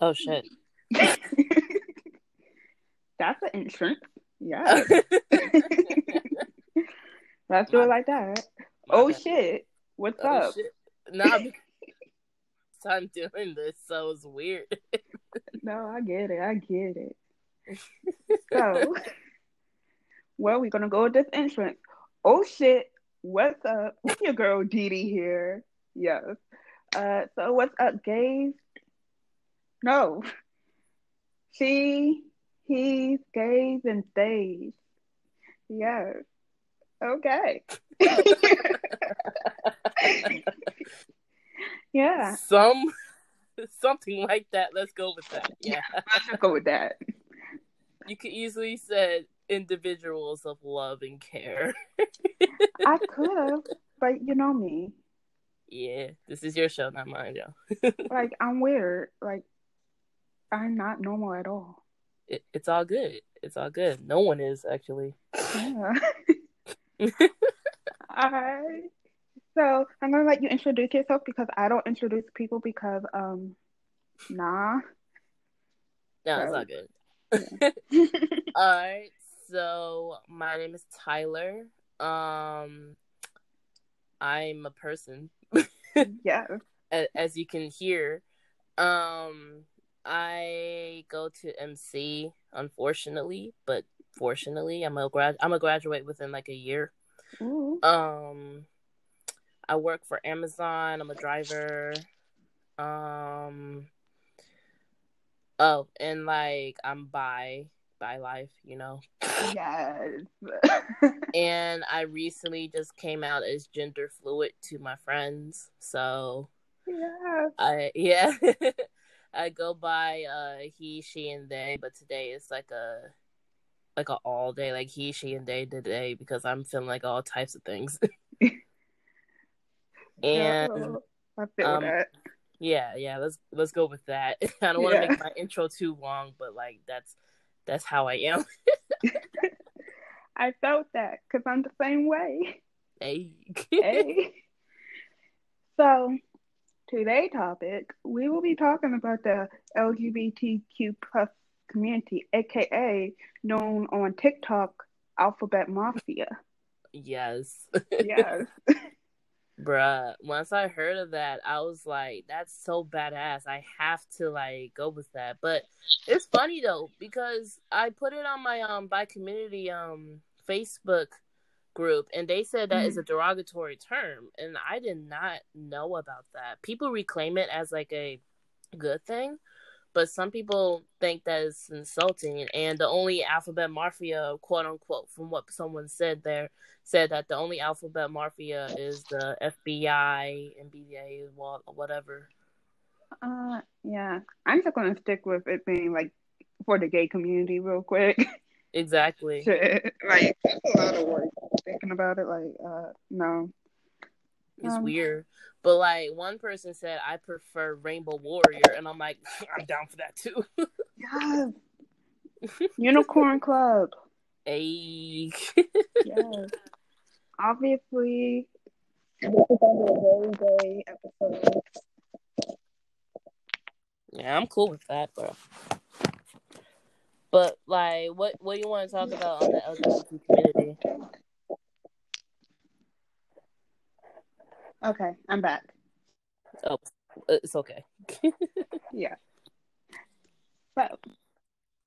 Oh shit. That's an entrance. Yeah. Let's do it like that. oh bad. shit. What's Oh, up? shit. Nah, I'm doing this, so it's weird. No, I get it. I get it. So, well, we're gonna go with this entrance. Oh shit, what's up? Your girl Dee Dee here. Yes. Uh, so what's up, gays? No. She, he's, gays, and theys. Yes. Okay. yeah. Some something like that. Let's go with that. Yeah. Let's go with that. You could easily said individuals of love and care. I could have, but you know me. yeah, this is your show, not mine, yo. Like I'm weird. Like I'm not normal at all. It, it's all good. It's all good. No one is actually. Yeah. Alright. So I'm gonna let you introduce yourself because I don't introduce people because um nah. No, it's So- all good. all right. So my name is Tyler. Um, I'm a person. yeah. as you can hear. Um, I go to MC, unfortunately, but fortunately, I'm a grad. I'm a graduate within like a year. Um, I work for Amazon. I'm a driver. Um, oh, and like I'm bi, bi life, you know. Yes. And I recently just came out as gender fluid to my friends, so yeah. I yeah. I go by uh he, she and they, but today it's like a like a all day, like he, she and they today because I'm feeling like all types of things. and Oh, I feel um, that. yeah, yeah, let's let's go with that. I don't want to Yeah. make my intro too long, but like that's that's how I am. I felt that because I'm the same way. hey. Hey. so, today topic, we will be talking about the LGBTQ plus community, aka known on TikTok Alphabet Mafia. yes. Yes. Bruh, once I heard of that, I was like, that's so badass. I have to like go with that. But it's funny though, because I put it on my um bi community um Facebook group and they said that is a derogatory term and I did not know about that. People reclaim it as like a good thing, but some people think that it's insulting and the only alphabet mafia quote unquote from what someone said there said that the only alphabet mafia is the FBI and BDA, whatever. Uh, yeah. I'm just gonna stick with it being like for the gay community, real quick. Exactly. Like that's a lot of work. Thinking about it, like, uh, no. It's Um, weird. But like one person said, I prefer Rainbow Warrior, and I'm like, I'm down for that too. Yes. Unicorn Club. hey. Yes. Obviously, this is gonna be a very gay episode. yeah, I'm cool with that, bro. But like, what what do you want to talk about on the LGBT community? Okay, I'm back. Oh, it's okay. Yeah. So,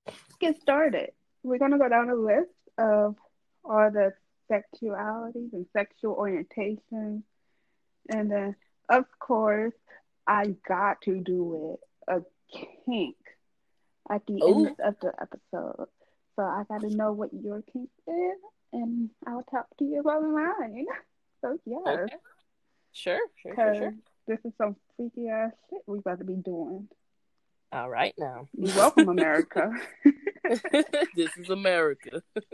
let's get started. We're gonna go down a list of all the sexualities and sexual orientations, and then, of course, I got to do it a kink at the Ooh. end of the episode. So I got to know what your kink is, and I'll talk to you about mine. So yeah. Okay. Sure, sure, sure, sure. this is some freaky ass shit we about to be doing. All right now. Welcome, America. this is America.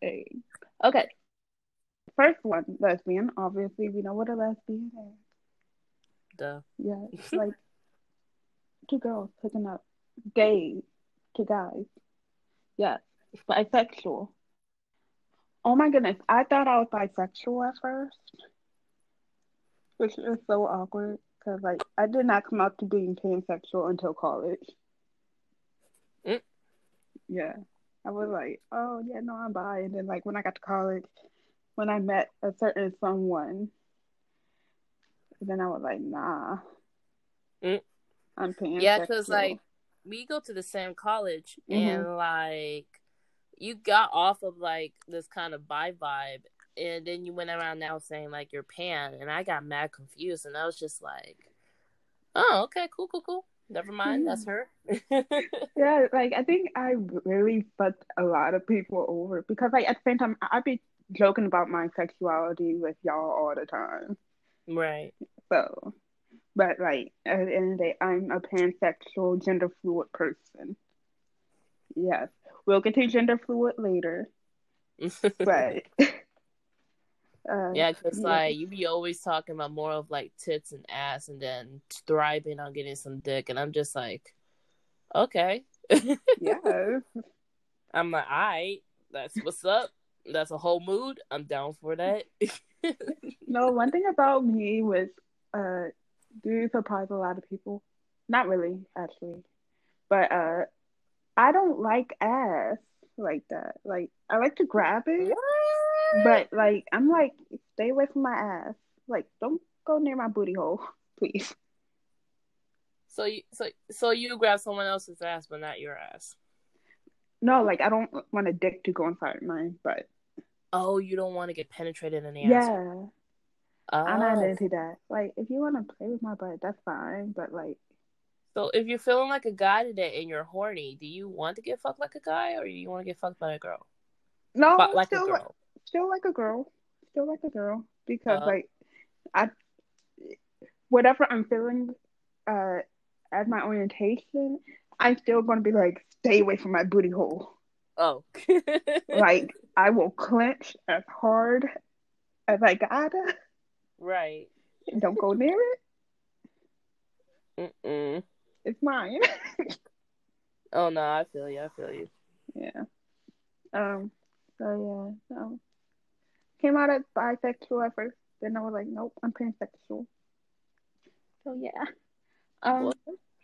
hey. Okay. First one, lesbian. Obviously, we know what a lesbian is. Duh. Yeah, it's like two girls hooking up, Gay to guys. Yes. bisexual. Oh my goodness, I thought I was bisexual at first, which is so awkward because like I did not come out to being pansexual until college. Mm. Yeah, I was like, oh yeah, no, I'm bi, and then like when I got to college, when I met a certain someone, then I was like, nah, Mm. I'm pansexual. Yeah, because like we go to the same college, Mhm. and like you got off of like this kind of bi vibe, and then you went around now saying like you're pan, and I got mad confused, and I was just like, oh, okay, cool, cool, cool. Never mind, that's her. Yeah, like I think I really fucked a lot of people over because like at the same time I'd be joking about my sexuality with y'all all the time. right. So, but like at the end of the day, I'm a pansexual, gender fluid person. Yes, we'll get to gender fluid later, but uh, Yeah, because Yeah. like you be always talking about more of like tits and ass, and then thriving on getting some dick, and I'm just like, okay. yeah. I'm like, all right, that's what's up. That's a whole mood. I'm down for that. no. One thing about me was, uh, do you surprise a lot of people. Not really, actually, but uh, I don't like ass like that. Like I like to grab it. But like, I'm like, stay away from my ass. Like, don't go near my booty hole, please. so you so so you grab someone else's ass, but not your ass. No, like, I don't want a dick to go inside mine. But Oh, you don't want to get penetrated in the ass. yeah, Oh. I'm not oh. into that. Like, if you want to play with my butt, that's fine. But like, So if you're feeling like a guy today and you're horny, do you want to get fucked like a guy or do you want to get fucked by a girl? no, But like a still, girl. still like a girl, still like a girl, because Uh. like, I, whatever I'm feeling, uh, as my orientation, I'm still gonna be like, stay away from my booty hole. Oh. like I will clench as hard as I gotta. right. Don't go near it. Mm-mm. It's mine. Oh no, I feel you. I feel you. yeah. Um. So yeah. So came out as bisexual at first. Then I was like, nope, I'm pansexual. So yeah. Um. Well,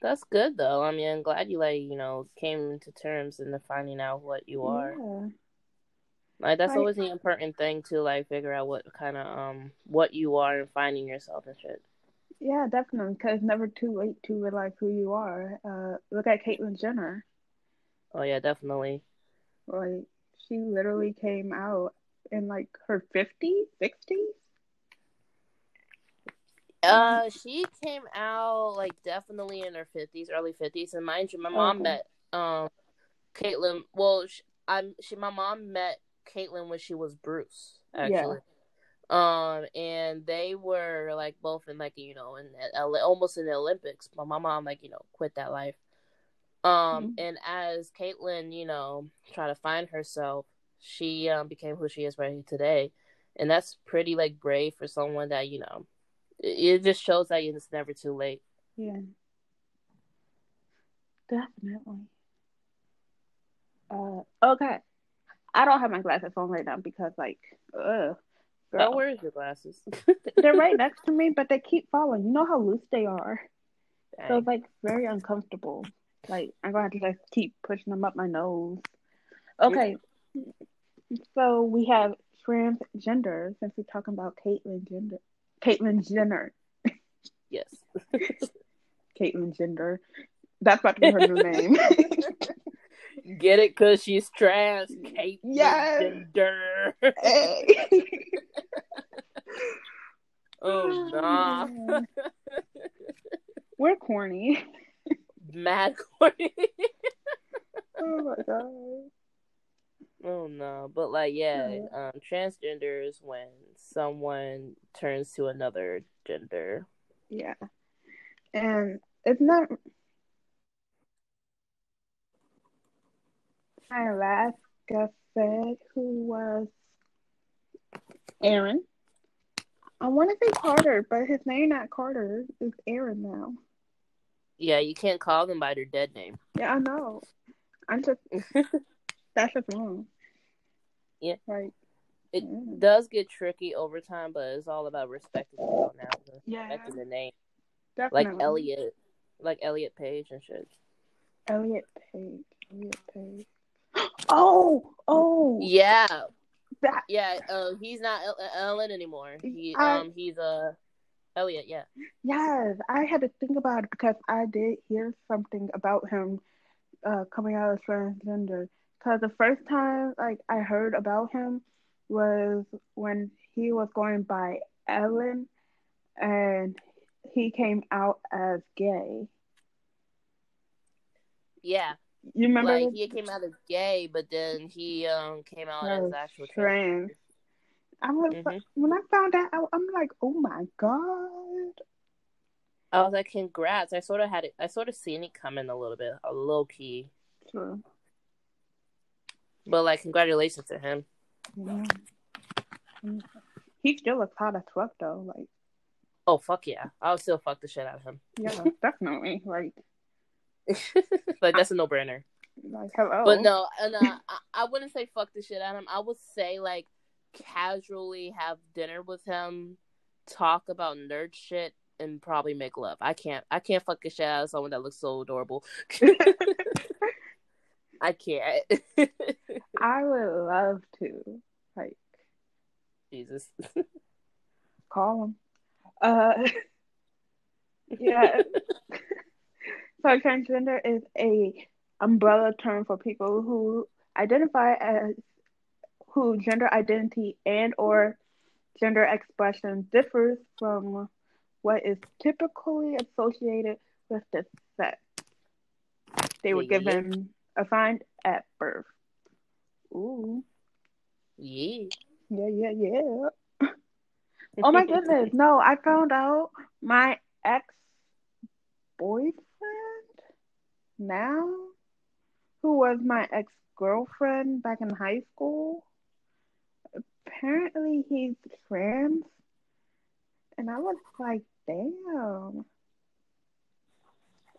that's good though. I mean, I'm glad you like you know came to terms into finding out what you are. yeah. Like that's Right. always the important thing to like figure out what kind of um what you are and finding yourself and shit. Yeah, definitely. Because it's never too late to realize who you are. Uh, look at Caitlyn Jenner. Oh yeah, definitely. Like she literally came out in like her 50s, 60s. Uh, she came out like definitely in her fifties, early fifties, and mind you, my mom Okay. met um Caitlyn. Well, she, I'm she my mom met Caitlyn when she was Bruce actually. Um, and they were like both in like you know in almost in the Olympics. But my mom like you know quit that life. Um, Mhm. and as Caitlyn, you know, trying to find herself, she um became who she is right here today, and that's pretty like brave for someone that you know. It, it just shows that it's never too late. Yeah. Definitely. Uh, okay. I don't have my glasses on right now because, like, ugh. Girl, where's your glasses? they're right next to me, but they keep falling. You know how loose they are. So it's, like, very uncomfortable. Like, I'm going to have to, like, keep pushing them up my nose. Okay. So we have transgender, since we're talking about Caitlyn Jenner. Caitlyn Jenner. yes. Caitlyn Jenner. That's about to be her new name. Get it? Cause she's trans. Kate Yes. gender. Hey. oh nah. We're corny. Mad corny. Oh my god. oh no. But like yeah, um transgender is when someone turns to another gender. Yeah. And it's not my last guest who was Aaron. I want to say Carter, but his name not Carter is Aaron now. Yeah, you can't call them by their dead name. Yeah, I know. I'm just That's just wrong. Yeah. Right. It Mm. does get tricky over time, but it's all about respecting the pronouns, Yeah. respecting the name, Definitely. like Elliot, like Elliot Page and shit. Elliot Page. Elliot Page. Oh, oh, Yeah, that yeah. Uh, he's not Ellen anymore. He I- um he's uh Elliot. Yeah. yes, I had to think about it because I did hear something about him uh, coming out as transgender. Because the first time like I heard about him was when he was going by Ellen, and he came out as gay. Yeah, You remember? like he came out as gay, but then he um came out as As actual trans. I was Mhm. when I found out, I'm like, oh my god. I was like, congrats! I sort of had it. I sort of seen it coming a little bit, a low key, True. but like, congratulations to him. Yeah. He still looks hot as fuck though. Like, Oh fuck yeah! I'll still fuck the shit out of him. yeah, definitely. Like, like that's a no brainer. like hello. But no, and uh, I, I wouldn't say fuck the shit out of him. I would say like casually have dinner with him, talk about nerd shit, and probably make love. I can't. I can't fuck the shit out of someone that looks so adorable. I can't. I would love to like Jesus. call him. Uh, yeah. So transgender is a umbrella term for people who identify as who gender identity and or gender expression differs from what is typically associated with the sex they were Yeah, given assigned at birth. Ooh, Yeah. yeah, yeah, yeah. Oh my goodness. No, I found out my ex boyfriend now, who was my ex girlfriend back in high school, apparently he's trans. And I was like, damn,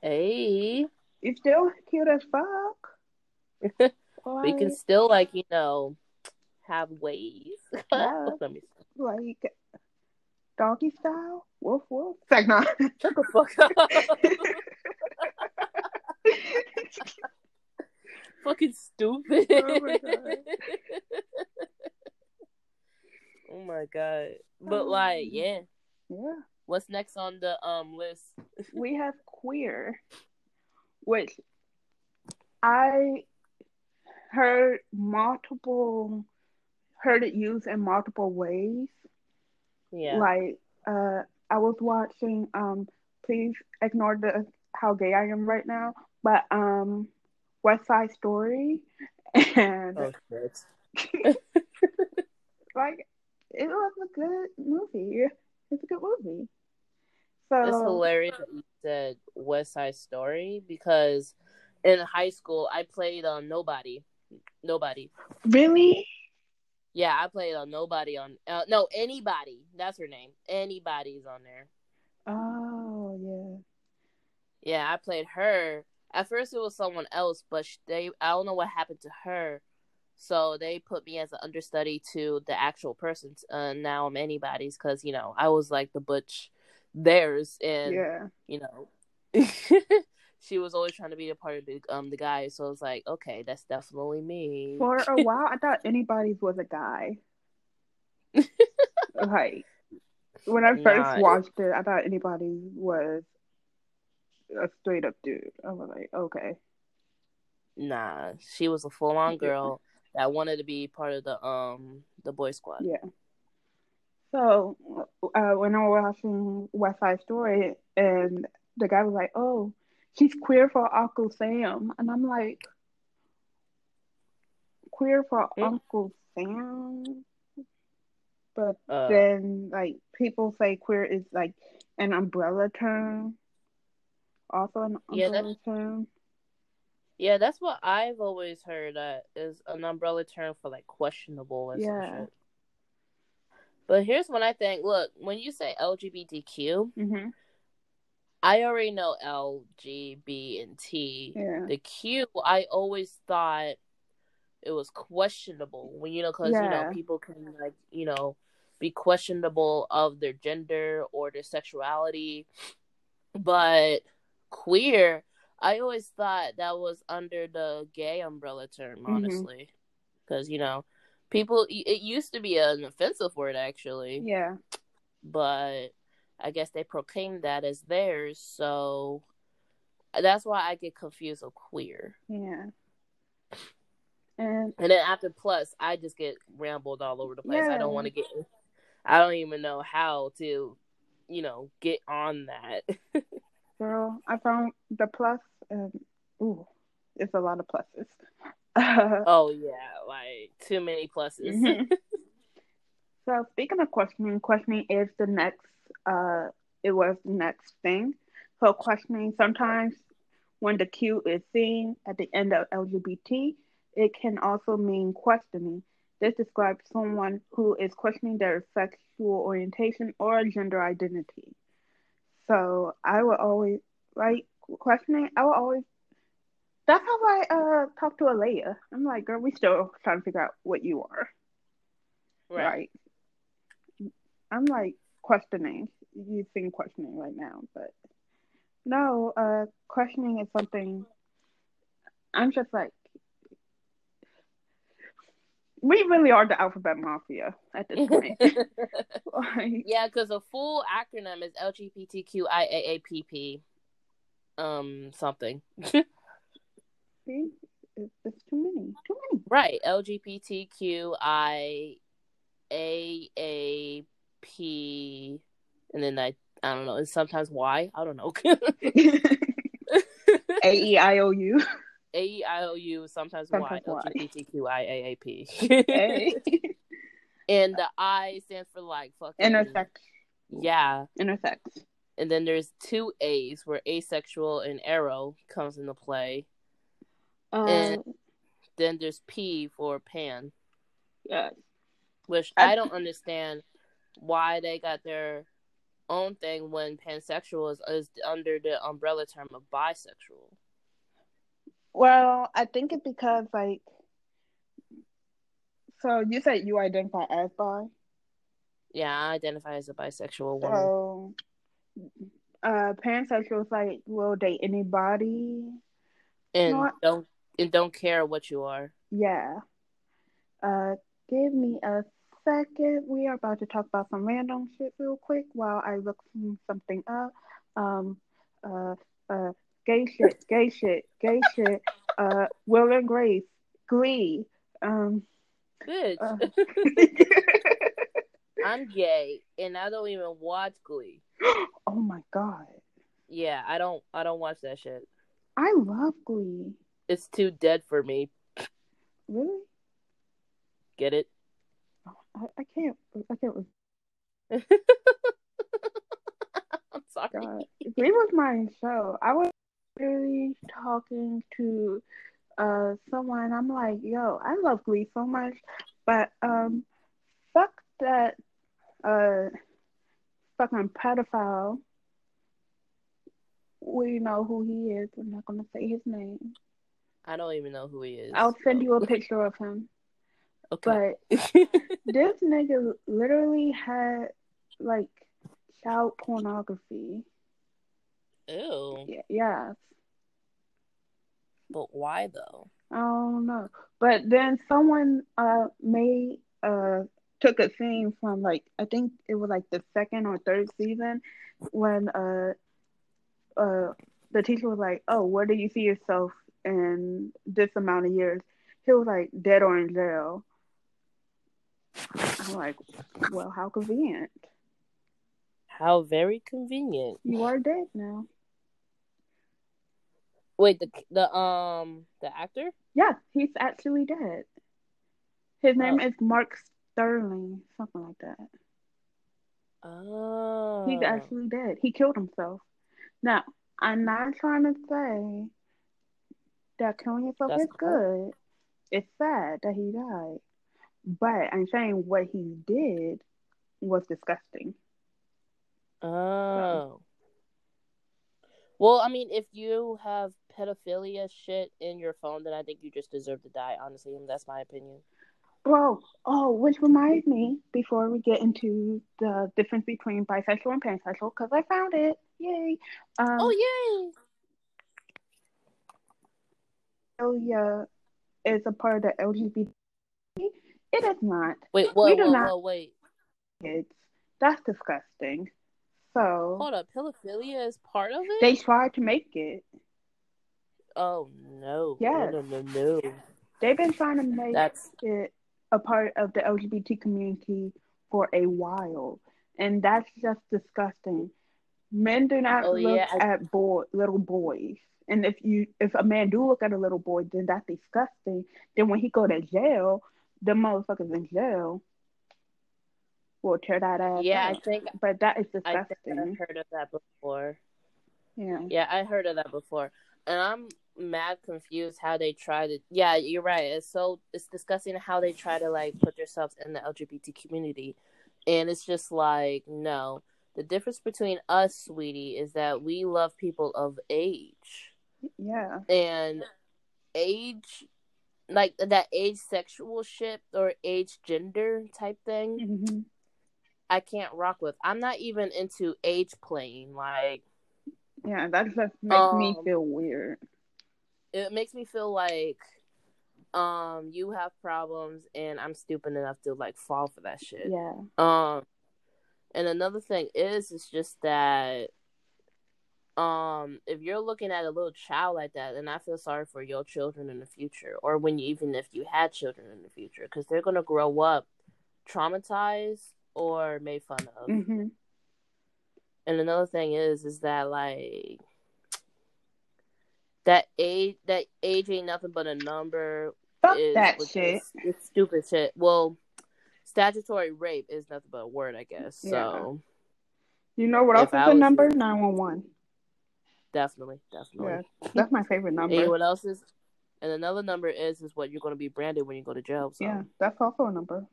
Hey, you still cute as fuck. we can still like you know have ways. Yeah. Like doggy style, woof woof. It's like, no. shut the fuck up. Fucking stupid. Oh my God. Oh my god. But Um, like, yeah. yeah. What's next on the um list? we have queer, which I heard multiple heard it used in multiple ways. Yeah. Like uh I was watching um please ignore the how gay I am right now, but um West Side Story and Oh like it was a good movie. It's a good movie. So It's hilarious that you said West Side Story because in high school I played on Nobody. Nobody. really Yeah, I played on Nobody on uh, no anybody. That's her name. Anybody's on there. Oh yeah. Yeah, I played her. At first, it was someone else, but they I don't know what happened to her, so they put me as an understudy to the actual person. Uh, now I'm anybody's because you know I was like the butch theirs, and yeah. you know she was always trying to be a part of the um the guy. So it's like okay, that's definitely me. For a while, I thought anybody's was a guy. like when I first Nah, watched it, I thought anybody was a straight up dude. I was like, okay, Nah, she was a full on girl that wanted to be part of the um the boy squad. yeah. So uh, when I was watching West Side Story, and the guy was like, "Oh, she's queer for Uncle Sam," and I'm like, "Queer for Hmm. Uncle Sam?" But Uh, then like people say queer is like an umbrella term also an Yeah, umbrella term Yeah, that's what I've always heard. That is an umbrella term for like questionable and Yeah. shit. But here's what I think. Look, when you say LGBTQ, hmm I already know L, G, B, and T. yeah The Q, I always thought it was questionable when you know because yeah. you know people can like you know be questionable of their gender or their sexuality but queer i always thought that was under the gay umbrella term mm-hmm. honestly because mm-hmm. you know people it used to be an offensive word actually yeah but i guess they proclaimed that as theirs so that's why i get confused with queer yeah and, and then after plus, I just get rambled all over the place. Yeah. I don't want to get. I don't even know how to, you know, get on that. Girl, I found the plus, and ooh, it's a lot of pluses. oh yeah, like too many pluses. Mm-hmm. so speaking of questioning, questioning is the next. Uh, it was the next thing. So questioning sometimes when the Q is seen at the end of LGBT it can also mean questioning. This describes someone who is questioning their sexual orientation or gender identity. So I will always like questioning. I will always. That's how I uh talk to Alea. I'm like, girl, we still trying to figure out what you are. Right. right. I'm like questioning. You think questioning right now, but no. Uh, questioning is something. I'm just like we really are the alphabet mafia at this point. like, yeah, because a full acronym is LGBTQIAAPP. Um, something. See, it's too many. Too many. Right, LGBTQIAAP, and then I I don't know, and sometimes Y. I don't know. A E I O U. A E I O U, sometimes Y, L G B T Q I A A P. And the I stands for like fucking intersex. Yeah. Intersex. And then there's two A's where asexual and aro comes into play. Um, and then there's P for pan. Yeah. Which I, I don't understand why they got their own thing when pansexual is, is under the umbrella term of bisexual. Well, I think it's because like so you said you identify as bi? Yeah, I identify as a bisexual woman. So uh pansexual is like will date anybody. And Not... don't and don't care what you are. Yeah. Uh give me a second. We are about to talk about some random shit real quick while I look something up. Um uh uh gay shit, gay shit, gay shit, uh, Will and Grace, Glee. Um, Bitch. Uh, I'm gay and I don't even watch Glee. Oh my god. Yeah, I don't. I don't watch that shit. I love Glee. It's too dead for me. Really? Get it? I, I can't. I can't. I'm sorry. God. Glee was my show. I was really talking to uh someone. I'm like, yo, I love Glee so much, but um, fuck that uh fucking pedophile. We know who he is. I'm not gonna say his name. I don't even know who he is. I'll send you a picture of him. Okay. But this nigga literally had like child pornography. Ew. Yeah, yeah. But why though? I don't know. But then someone uh made uh took a scene from like I think it was like the second or third season when uh uh the teacher was like, Oh, where do you see yourself in this amount of years? He was like dead or in jail. I'm like, Well, how convenient. How very convenient. You are dead now. Wait, the the um the actor? Yeah, he's actually dead. His name oh. is Mark Sterling, something like that. Oh. He's actually dead. He killed himself. Now, I'm not trying to say that killing yourself That's is cool. good. It's sad that he died. But I'm saying what he did was disgusting. Oh. So. Well, I mean, if you have pedophilia shit in your phone, then I think you just deserve to die. Honestly, and that's my opinion. Bro, oh, which reminds me, before we get into the difference between bisexual and pansexual, because I found it. Yay. Um, oh, yay. Pedophilia is a part of the LGBT. It is not. Wait, whoa, we do whoa, not whoa, wait. kids. That's disgusting. So Hold up, pedophilia is part of it? they tried to make it. Oh, no. Yes. No, no, no, no. They've been trying to make That's. it a part of the LGBT community for a while, and that's just disgusting. Men do not Oh, look yeah, I- at boy, little boys, and if you if a man do look at a little boy, then that's disgusting. Then when he go to jail, the motherfuckers in jail will tear that ass Yeah, I think But that is I disgusting. I've heard of that before. yeah. Yeah, I heard of that before. And I'm mad confused how they try to Yeah, you're right. It's so it's disgusting how they try to like put themselves in the LGBT community. And it's just like, no. The difference between us, sweetie, is that we love people of age. Yeah. And age like that age sexual shit or age gender type thing, hmm I can't rock with. I'm not even into age playing. Like Yeah, that just makes me Um, feel weird. it makes me feel like um you have problems and I'm stupid enough to like fall for that shit. Yeah. Um and another thing is it's just that um if you're looking at a little child like that then I feel sorry for your children in the future or when you even if you had children in the future cuz they're going to grow up traumatized or made fun of. hmm And another thing is, is that like that age, that age ain't nothing but a number. Fuck is, that shit. it's stupid shit. Well, statutory rape is nothing but a word, I guess. Yeah. So You know what else is a number? 911. definitely, definitely. Yeah. That's my favorite And number. what else is? And another number is is what you're going to be branded when you go to jail. So Yeah, that's also a number.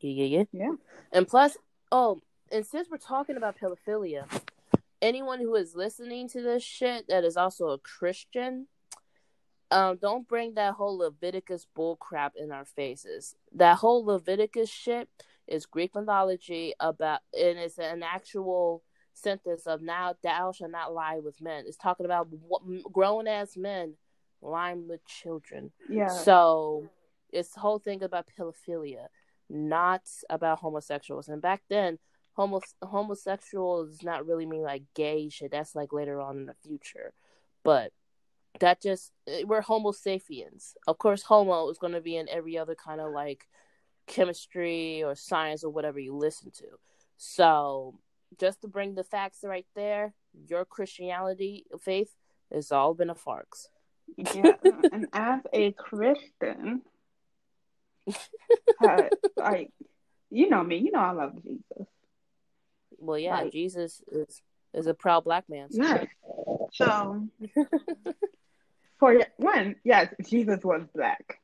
Yeah, yeah, yeah. Yeah. And plus, oh, and since we're talking about pedophilia, anyone who is listening to this shit that is also a Christian, um, don't bring that whole Leviticus bullcrap in our faces. That whole Leviticus shit is Greek mythology about, and it's an actual sentence of now thou shalt not lie with men. It's talking about grown ass men lying with children. Yeah. So it's the whole thing about pedophilia, not about homosexuals. And back then, homo homosexual does not really mean like gay shit. That's like later on in the future. But that just eh, we're homo sapiens. Of course, homo is going to be in every other kind of like chemistry or science or whatever you listen to. So just to bring the facts right there, your Christianity faith has all been a farce. yeah. and as a Christian, like, you know me, you know I love Jesus. Well, yeah, Right. Jesus is is a proud black man. so- Yes. So, for one, yes, Jesus was black.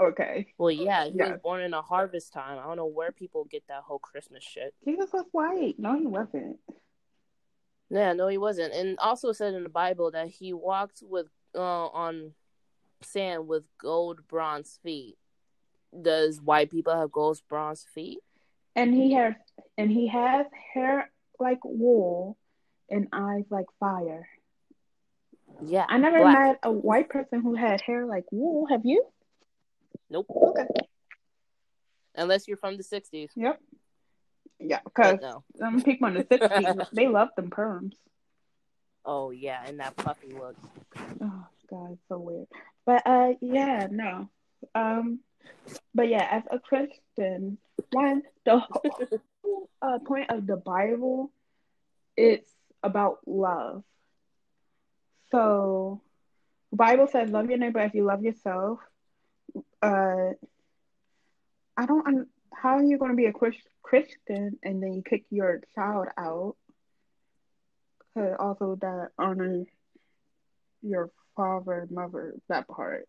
Okay. Well, yeah, he Yeah. was born in a harvest time. I don't know where people get that whole Christmas shit. Jesus was white. No, he wasn't. Yeah, no, he wasn't. And also said in the Bible that he walked with uh, on sand with gold bronze feet. Does white people have gold bronze feet? And he has and he has hair like wool and eyes like fire. Yeah, I never black. met a white person who had hair like wool. Have you? Nope. Okay. Unless you're from the '60s. Yep. Yeah, because no. some people in the sixties they love them perms. Oh yeah, and that puffy look. Oh god, it's so weird. But uh yeah, no. Um but yeah, as a Christian, one the whole uh, point of the Bible it's about love. So the Bible says love your neighbor as you love yourself. Uh I don't how are you going to be a Chris- Christian and then you kick your child out? Cause also that honor your father mother that part.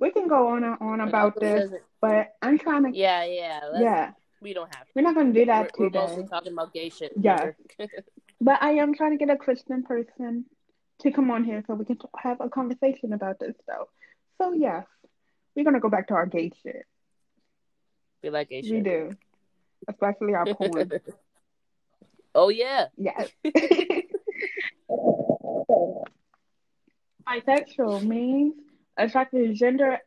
We can go on and on about this, but I'm trying to Yeah, yeah. Yeah. We don't have to. We're not gonna do that we're, today. We're mostly talking about gay shit. Yeah. but I am trying to get a Christian person to come on here so we can t- have a conversation about this though. So yes, we're gonna go back to our gay shit. We like gay shit. We do, especially our porn. oh yeah. Yes. Bisexual means attracted to gender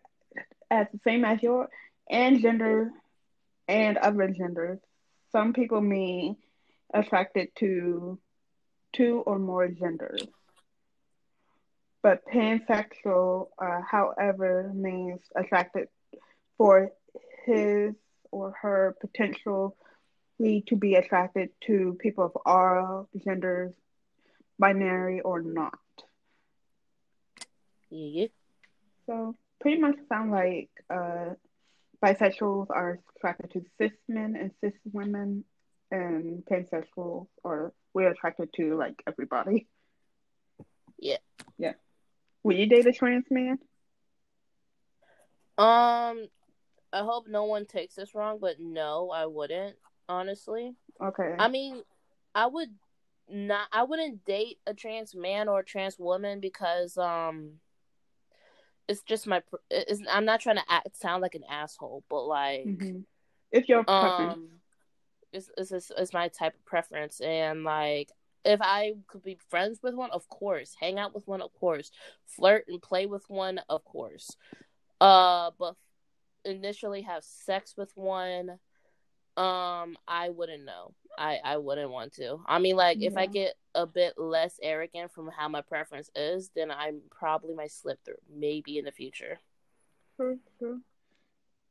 as the same as your and gender and other genders. Some people mean attracted to two or more genders. But pansexual, uh, however, means attracted for his or her potentially to be attracted to people of all genders, binary or not. Yeah. So pretty much sound like uh, bisexuals are attracted to cis men and cis women, and pansexuals are we're attracted to like everybody. Yeah. Yeah. Will you date a trans man? Um, I hope no one takes this wrong, but no, I wouldn't. Honestly. Okay. I mean, I would not. I wouldn't date a trans man or a trans woman because um it's just my it's, i'm not trying to act sound like an asshole but like mm-hmm. it's your preference. um, it's, it's, it's my type of preference and like if i could be friends with one of course. Hang out with one of course. Flirt and play with one of course. Uh but initially have sex with one um i wouldn't know I I wouldn't want to. I mean, like yeah. if I get a bit less arrogant from how my preference is, then I probably might slip through, maybe in the future. True, true.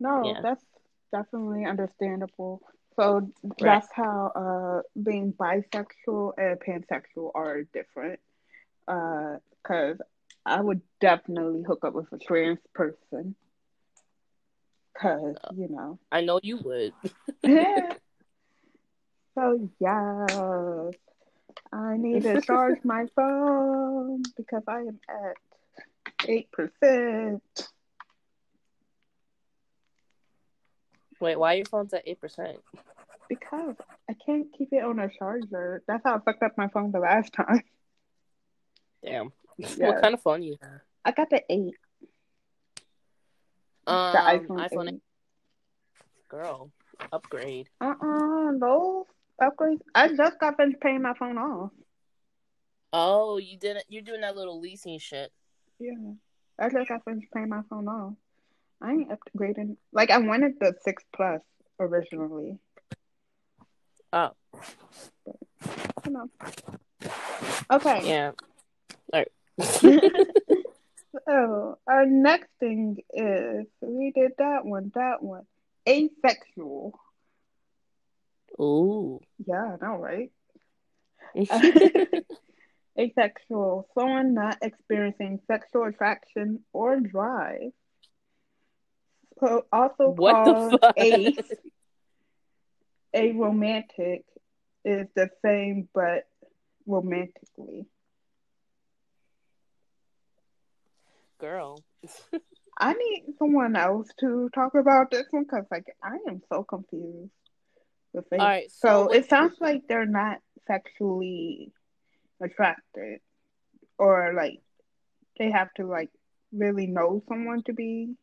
No, yeah. that's definitely understandable. So that's right. how uh being bisexual and pansexual are different. Uh, cause I would definitely hook up with a trans person. Cause uh, you know, I know you would. yeah. So yes, I need to charge my phone because I am at eight percent. Wait, why your phone's at eight percent? Because I can't keep it on a charger. That's how I fucked up my phone the last time. Damn. What kind of phone you have? I got the eight. Um, the iPhone, iPhone 8. 8. Girl, upgrade. Uh uh no upgrade. I just got finished paying my phone off. Oh, you didn't? You're doing that little leasing shit. Yeah, I just got finished paying my phone off. I ain't upgrading. Like I wanted the six plus originally. Oh. But, you know. Okay. Yeah. All right. so oh, our next thing is we did that one, that one. Asexual. Ooh. Yeah, I know, right? Asexual, someone not experiencing sexual attraction or drive. So also what called ace, a romantic is the same but romantically. Girl. I need someone else to talk about this one because like I am so confused. All right. So, so it sounds like they're not sexually attracted, or like they have to like really know someone to be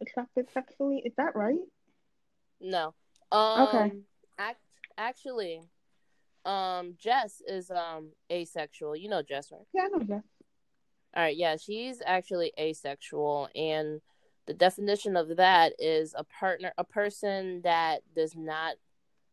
attracted sexually. Is that right? No. Um, okay. Act actually, um, Jess is um asexual. You know Jess, right? Yeah, I know Jess. All right. Yeah, she's actually asexual, and the definition of that is a partner, a person that does not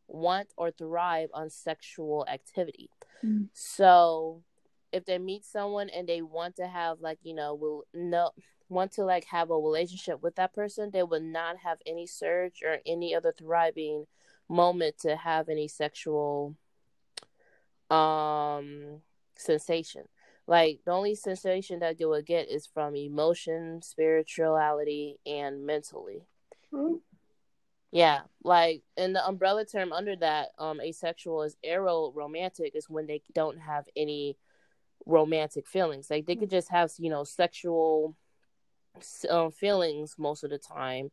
want or thrive on sexual activity. Mm. So if they meet someone and they want to have like, you know, will no want to like have a relationship with that person, they will not have any surge or any other thriving moment to have any sexual um sensation. Like the only sensation that they will get is from emotion, spirituality, and mentally. Mm-hmm. Yeah, like in the umbrella term under that, um, asexual is aromantic is when they don't have any romantic feelings. Like they could just have you know sexual um, feelings most of the time,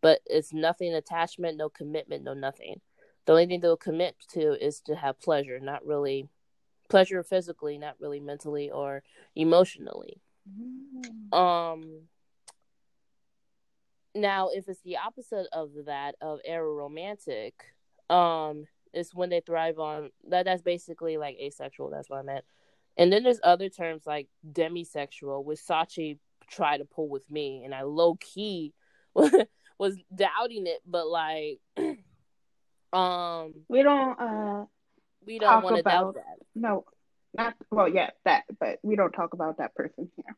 but it's nothing attachment, no commitment, no nothing. The only thing they'll commit to is to have pleasure, not really pleasure physically, not really mentally or emotionally. Mm. Um now if it's the opposite of that of aromantic, um, it's when they thrive on that that's basically like asexual, that's what I meant. And then there's other terms like demisexual, which Sachi tried to pull with me, and I low key was doubting it, but like, um, we don't, uh, we don't want to doubt that. No, not well, yeah, that, but we don't talk about that person here.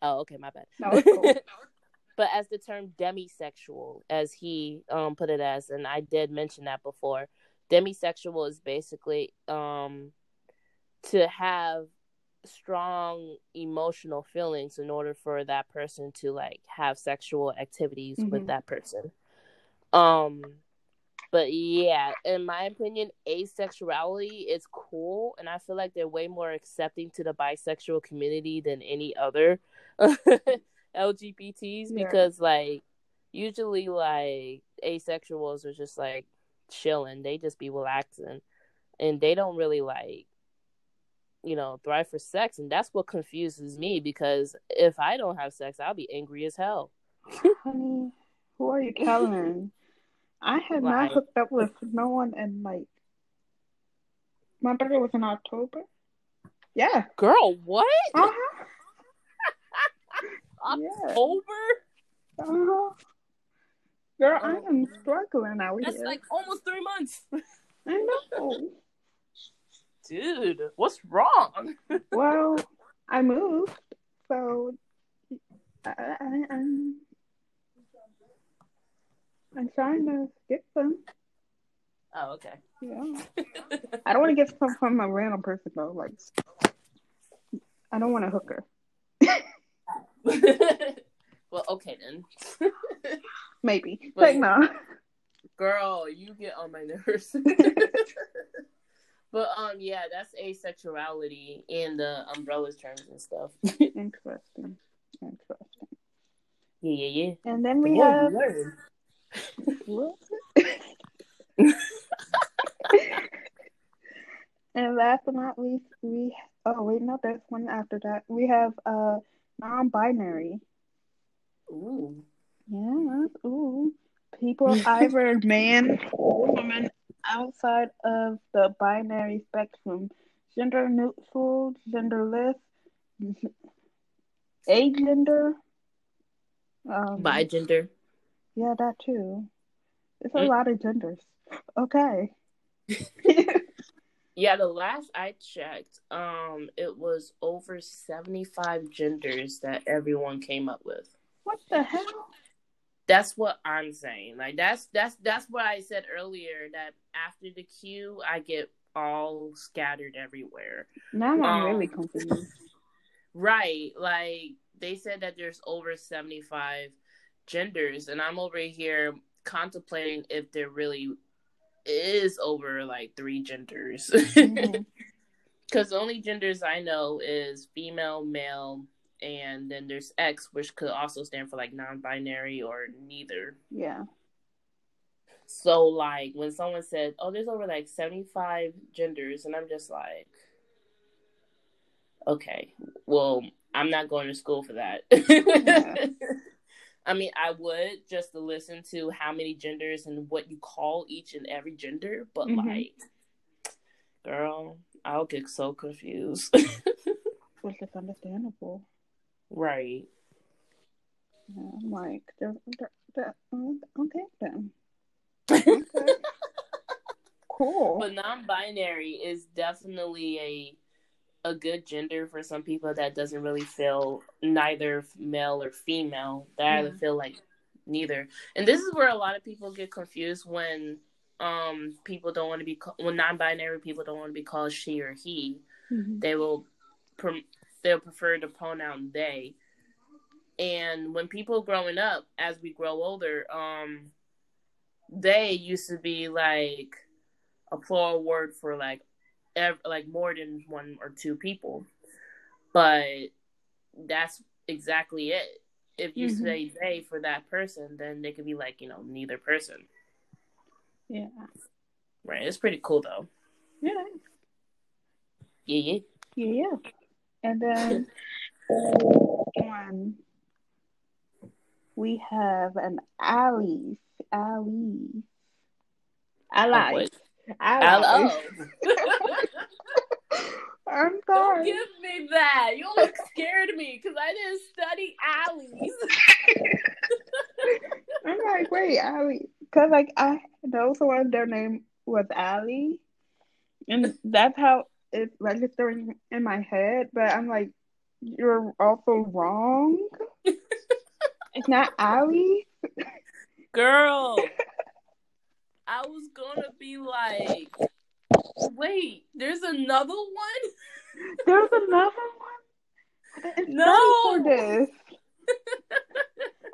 Oh, okay, my bad. No, cool. but as the term demisexual, as he um put it as, and I did mention that before, demisexual is basically um to have strong emotional feelings in order for that person to like have sexual activities mm-hmm. with that person. Um but yeah, in my opinion, asexuality is cool and I feel like they're way more accepting to the bisexual community than any other LGBTs yeah. because like usually like asexuals are just like chilling. They just be relaxing and they don't really like you know, thrive for sex. And that's what confuses me because if I don't have sex, I'll be angry as hell. Honey, who are you telling? I had not hooked up with no one in like my birthday was in October. Yeah. Girl, what? Uh-huh. October? Yeah. Uh-huh. Girl, I am struggling out That's here. That's like almost three months. I know dude, what's wrong? well, I moved, so I, I, I'm, I'm trying to get some. Oh, okay. Yeah. I don't want to get some from a random person though. Like, I don't want to hook her. well, okay then. Maybe, but, no. Girl, you get on my nerves. But um, yeah, that's asexuality in the umbrellas terms and stuff. Interesting. Interesting. Yeah, yeah, yeah. And then we have. And last but not least, we oh wait, no, there's one after that. We have uh non-binary. Ooh. Yeah. Ooh. People either man or woman outside of the binary spectrum, gender neutral, genderless, agender, um, bigender. Yeah, that too. It's a mm. lot of genders. Okay. yeah, the last I checked, um, it was over seventy-five genders that everyone came up with. What the hell? That's what I'm saying. Like that's that's that's what I said earlier. That after the Q, I get all scattered everywhere. Now I'm um, really confused. Right, like they said that there's over 75 genders, and I'm over here contemplating if there really is over like three genders. Because mm-hmm. the only genders I know is female, male, and then there's X, which could also stand for like non-binary or neither. Yeah. So like when someone said, "Oh, there's over like 75 genders," and I'm just like, okay, well, I'm not going to school for that. Yeah. I mean, I would just to listen to how many genders and what you call each and every gender, but mm-hmm. like, girl, I'll get so confused. Which is understandable. Right. Yeah, I'm like, they're, okay then. Okay. cool. But non-binary is definitely a a good gender for some people that doesn't really feel neither male or female. They yeah. either feel like neither. And this is where a lot of people get confused when um people don't want to be when non-binary people don't want to be called she or he. Mm-hmm. They will they'll prefer the pronoun they. And when people growing up, as we grow older, um, they used to be like a plural word for like ev- like more than one or two people, but that's exactly it. if you Mhm. say they for that person, then they could be like, you know, neither person. Yeah. Right. It's pretty cool though. Yeah. Yeah, yeah. Yeah. And then on we have an allies. Allies. Allies. Wait. Allies. Hello. I'm sorry. Don't give me that. You almost scared me because I didn't study alleys. I'm like, wait, Allie. Because, like, I know someone, their name was Allie. And that's how it's registering in my head. But I'm like, you're also wrong. it's not Allie. Girl, I was gonna be like, wait, there's another one? There's another one. No. for this.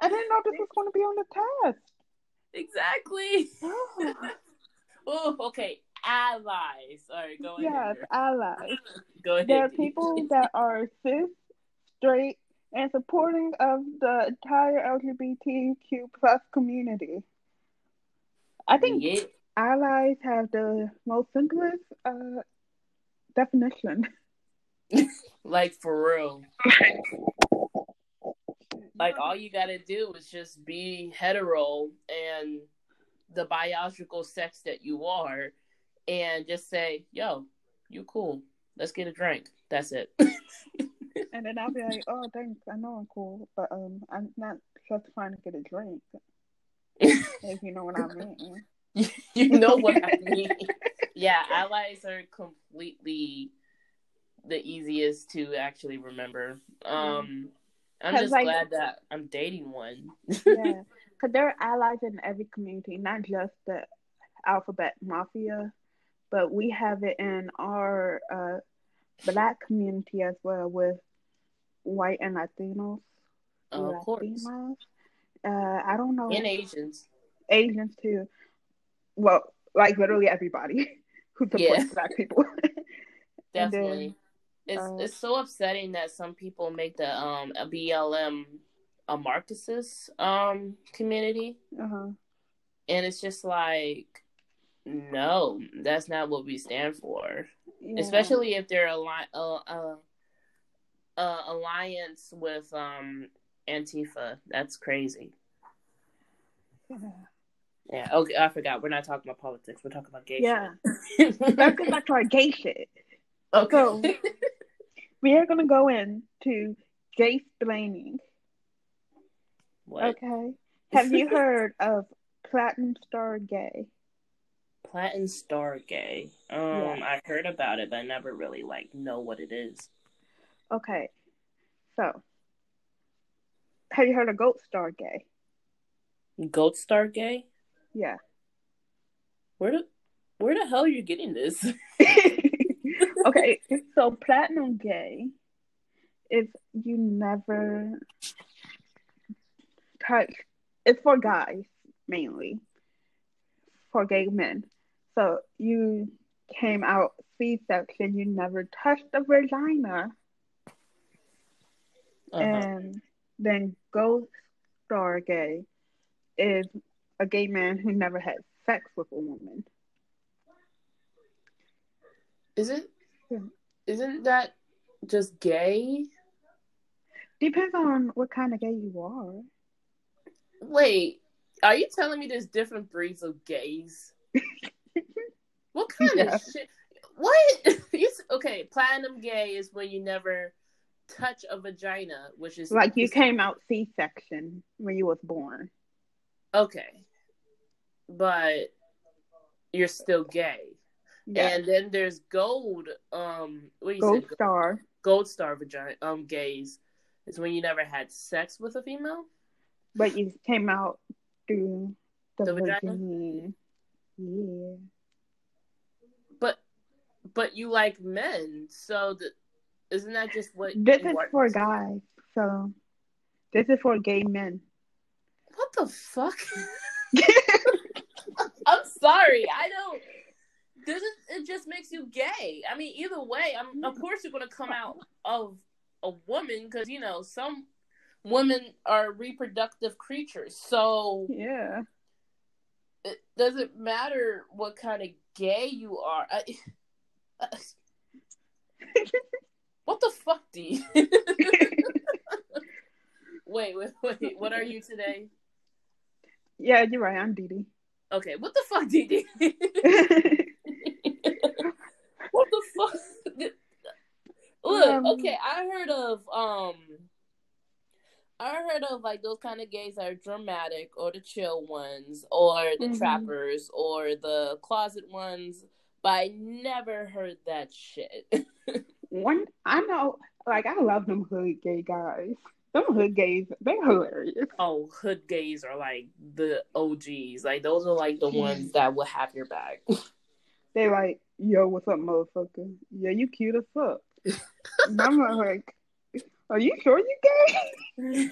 I didn't know this was to be on the test. Exactly. Oh, Oh, okay. Allies. All right, go ahead. yes, allies. Go ahead. There are people that are cis, straight, and supporting of the entire LGBTQ plus community. I think Yeah. allies have the most simplest uh, definition. Like for real. Like all you gotta do is just be hetero and the biological sex that you are, and just say, "Yo, you cool. Let's get a drink." That's it. And then I'll be like, oh, thanks, I know I'm cool, but um, I'm not just trying to get a drink, if you know what I mean. you know what I mean? yeah, allies are completely the easiest to actually remember. Um, I'm just like- glad that I'm dating one. Yeah, because there are allies in every community, not just the alphabet mafia, but we have it in our uh, black community as well with white and Latinos. Uh, of course, Uh, I don't know. and Asians. Asians too. Well, like literally everybody who supports Yeah. black people. And then, Definitely. it's uh, it's so upsetting that some people make the um a BLM a Marxist um community, uh-huh. and it's just like, no, that's not what we stand for. Yeah. Especially if they're uh, uh, uh, alliance with um Antifa. That's crazy. Yeah. Yeah. Okay, I forgot. We're not talking about politics. We're talking about gay. Yeah. Let's get back to our gay shit. okay. We are gonna go into gay splaining. what? Okay. Have you heard of Platinum Star Gay? Platin Star Gay. Um, Yeah. I heard about it, but I never really like know what it is. Okay. So, have you heard of Gold Star Gay? Gold Star Gay. Yeah. Where the where the hell are you getting this? okay. So, Platinum Gay is you never touch. It's for guys mainly, for gay men. So you came out C-section. You never touched the vagina. Uh-huh. And then Gold Star Gay is a gay man who never had sex with a woman. Is it? Yeah. Hmm. Isn't that just gay? Depends on what kind of gay you are. Wait, are you telling me there's different breeds of gays? what kind Yeah. of shit? What? Okay, platinum gay is when you never touch a vagina, which is Like you came out C-section when you was born. Okay, but you're still gay. Yeah. And then there's gold. Um, what you Gold say? Star. Gold star vagina. Um, gays is when you never had sex with a female. But you came out through the, The vagina? vagina. Yeah. But but you like men, so the, isn't that just what? This is for guys, so this is for gay men. What the fuck? I'm sorry. I don't. This is, it just makes you gay. I mean, either way, I'm of course you're gonna come out of a woman because you know some women are reproductive creatures. So yeah, it doesn't matter what kind of gay you are. I, what the fuck, D? wait, wait, wait. What are you today? Yeah, you're right. I'm Dee Dee. Okay, what the fuck, Dee Dee? what the fuck? Look, um, okay, I heard of um I heard of like those kind of gays that are dramatic or the chill ones or the mm-hmm. trappers or the closet ones, but I never heard that shit. One I know like I love them hood gay guys. Them hood gays, they're hilarious. Oh, hood gays are like the OGs. Like those are like the ones that will have your back. They like, yo, what's up, motherfucker? Yeah, you cute as fuck. I'm like, are you sure you gay?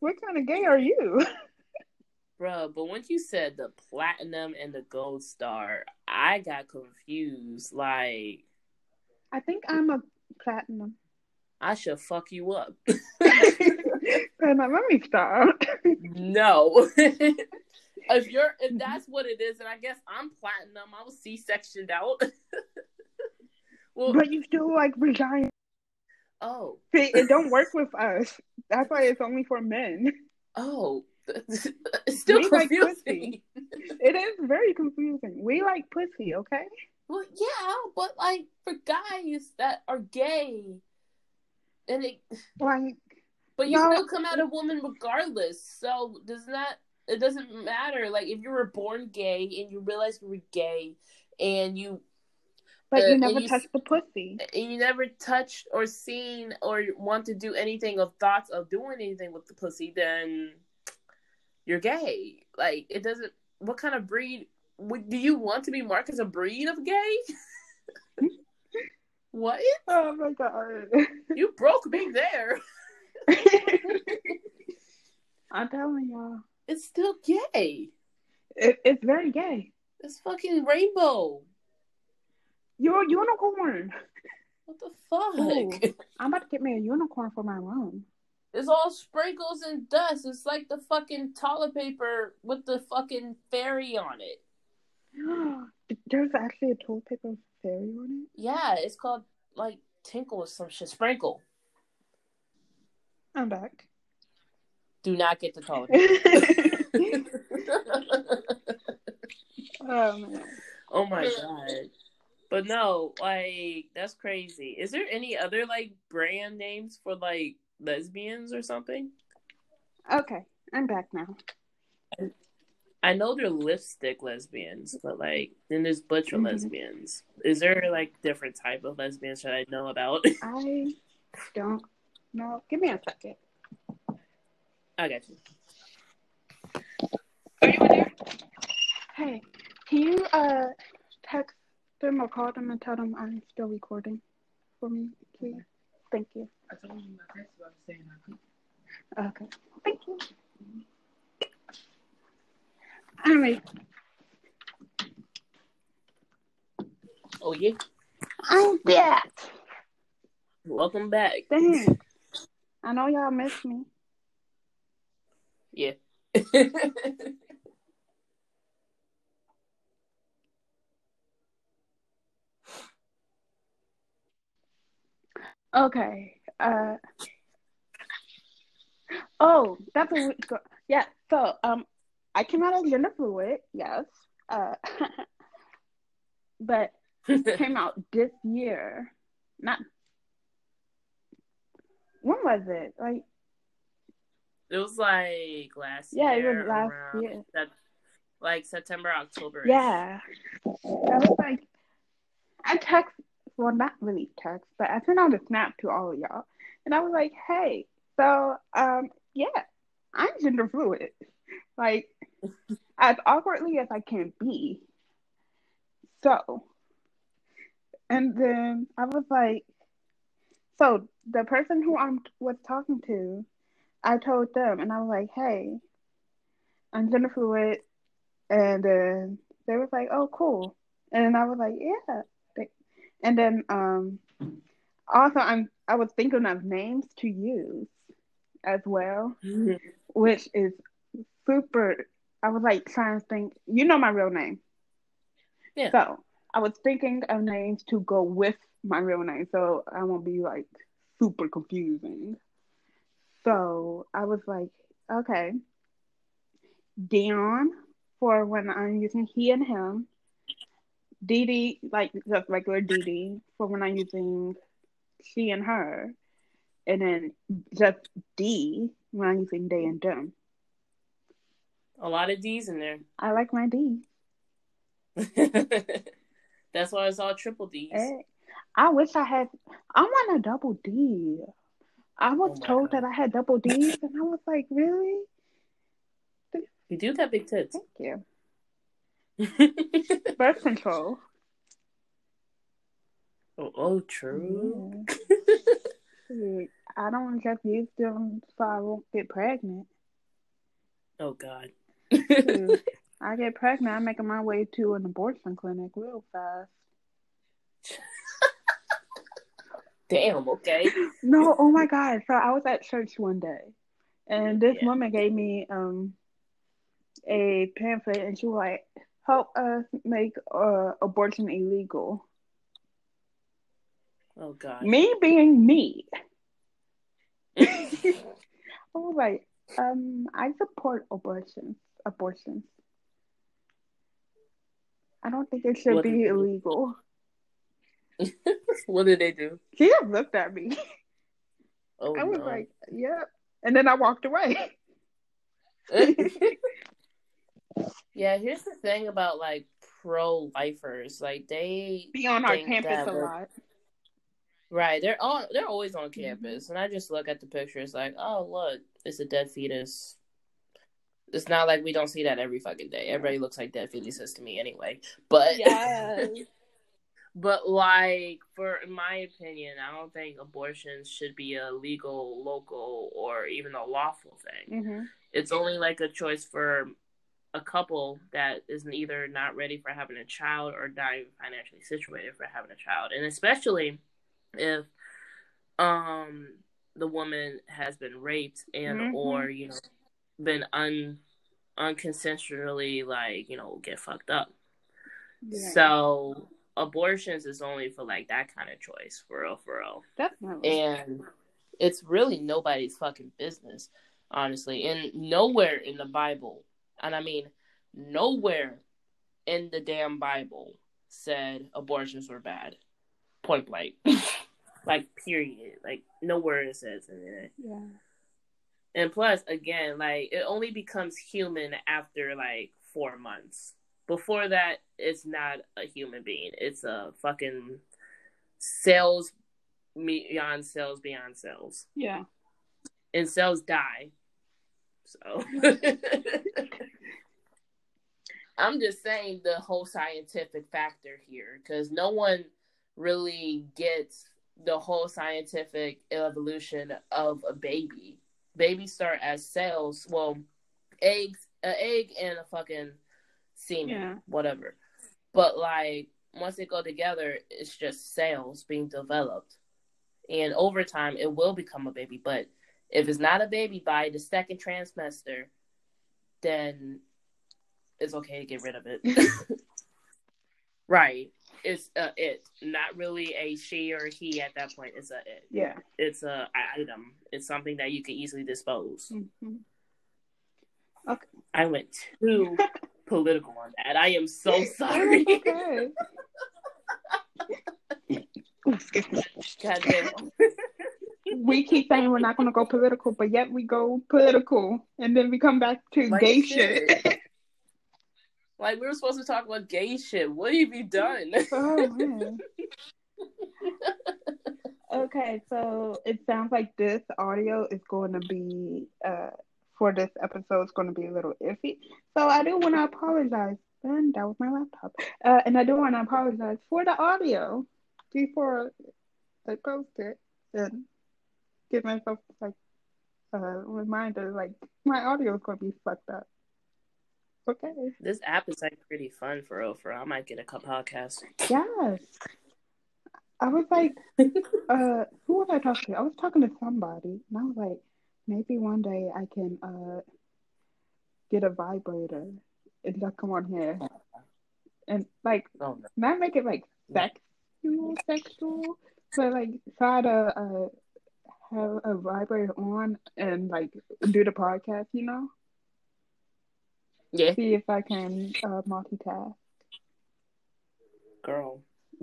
what kind of gay are you? Bruh, but once you said the platinum and the gold star, I got confused. Like, I think I'm a platinum. I should fuck you up. let me stop. no. if you're if that's what it is, and I guess I'm platinum, I was C sectioned out. well, but you still like resign. Oh, See, it don't work with us. That's why it's only for men. Oh, it's still we confusing. Like pussy. it is very confusing. We like pussy, okay? Well, yeah, but like for guys that are gay, and it like, but you no, still come out a woman regardless. So does that? It doesn't matter. Like if you were born gay and you realize you were gay, and you but uh, you never touched the pussy. And you never touched or seen or want to do anything of thoughts of doing anything with the pussy, then you're gay. Like it doesn't. What kind of breed? would, Do you want to be marked as a breed of gay? what? Oh my god! You broke me there. I'm telling y'all, it's still gay. It, it's very gay. It's fucking rainbow. You're a unicorn. What the fuck? Ooh, I'm about to get me a unicorn for my room. It's all sprinkles and dust. It's like the fucking toilet paper with the fucking fairy on it. There's actually a toilet paper fairy on it? Yeah, it's called like Tinkle or some shit. Sprinkle. I'm back. Do not get the toilet oh man. Oh my god. But no, like that's crazy. Is there any other like brand names for like lesbians or something? Okay, I'm back now. I know they're lipstick lesbians, but like then there's butcher mm-hmm. lesbians. Is there like different type of lesbians that I know about? I don't know. Give me a second. I got you. Are you in there? Hey, can you uh text them or call them and tell them I'm still recording for me, please? Thank you. I told you my text about saying I Okay. Thank you. All right. Oh yeah. I'm back. Welcome back. Thanks. I know y'all missed me. Yeah. Okay. Uh. Oh, that's a yeah. So um, I came out as gender fluid, yes. Uh, but it came out this year. Not when was it? Like it was like last yeah, year. Yeah, it was last year. That, like September, October. Yeah. I was like I text well, not really text, but I sent out a snap to all of y'all, and I was like, "Hey, so um, yeah, I'm gender fluid, like as awkwardly as I can be." So, and then I was like, "So the person who I was talking to, I told them, and I was like, "Hey, I'm gender fluid," and then they was like, "Oh, cool," and I was like, "Yeah." And then um, Also, I'm I was thinking of names to use as well, which is super. I was like trying to think. You know my real name, Yeah. so I was thinking of names to go with my real name, so I won't be like super confusing. So I was like, okay, Dion for when I'm using he and him. Dee like just regular Dee for when I'm using she and her. And then just D when I'm using they and them. A lot of D's in there. I like my D. That's why it's all triple D's. Eh, I wish I had, I want a double D. I was Oh told God. that I had double D's, and I was like, really? You do got big tits. Thank you. Birth control. oh, oh, true. Yeah. I don't just use them so I won't get pregnant. Oh God. Shoot. I get pregnant, I'm making my way to an abortion clinic real fast. Damn. Okay. No, oh my God. So I was at church one day and this Yeah. woman gave me um a pamphlet and she was like, help us make uh, abortion illegal. Oh God. Me being me. I was like, um, I support abortions. Abortions. I don't think it should What be illegal. what did they do? She just looked at me. Oh I was no. like, yep. And then I walked away. yeah. Here's the thing about like pro lifers. Like they Be on our campus a lot. Right, they're on. They're always on Mm-hmm. campus, and I just look at the pictures like, oh look, it's a dead fetus. It's not like we don't see that every fucking day. Everybody looks like dead says to me anyway. But Yes. but like for in my opinion, I don't think abortions should be a legal, local, or even a lawful thing. hmm It's only like a choice for a couple that is either not ready for having a child or not even financially situated for having a child, and especially if um the woman has been raped and Mhm. or you know been un unconsensually like you know get fucked up. Yeah. So abortions is only for like that kind of choice, for real, for real Definitely. and it's really nobody's fucking business, honestly. And nowhere in the Bible, and I mean nowhere in the damn Bible said abortions were bad. Point blank. like period. Like nowhere it says it. yeah. And plus, again, like it only becomes human after like four months. Before that, it's not a human being. It's a fucking cells beyond cells beyond cells. Yeah. And cells die. So I'm just saying the whole scientific factor here because no one really gets the whole scientific evolution of a baby. Babies start as cells, well, eggs, an egg and a fucking semen, Yeah. whatever. But like once they go together, it's just cells being developed, and over time it will become a baby. But if it's not a baby by the second trimester, then it's okay to get rid of it. right. It's a it, not really a she or he at that point. It's a it. Yeah. It's a item. It's something that you can easily dispose. hmm I went too political on that. I am so sorry. okay. We keep saying we're not going to go political, but yet we go political, and then we come back to Like gay shit. shit. Like we were supposed to talk about gay shit. What have you done? oh. Okay, so it sounds like this audio is going to be uh for this episode is going to be a little iffy. So I do want to apologize. And that was my laptop. Uh, and I do want to apologize for the audio before I post it and give myself like a reminder like my audio is going to be fucked up. Okay. This app is like pretty fun for real. For real. I might get a couple podcasts. Yes. I was like, uh, who was I talking to? I was talking to somebody, and I was like, maybe one day I can uh get a vibrator and just come on here and like Oh, no. not make it like sexual, sexual, but like try to uh have a vibrator on and like do the podcast, you know? Yeah, See if I can uh multitask. girl.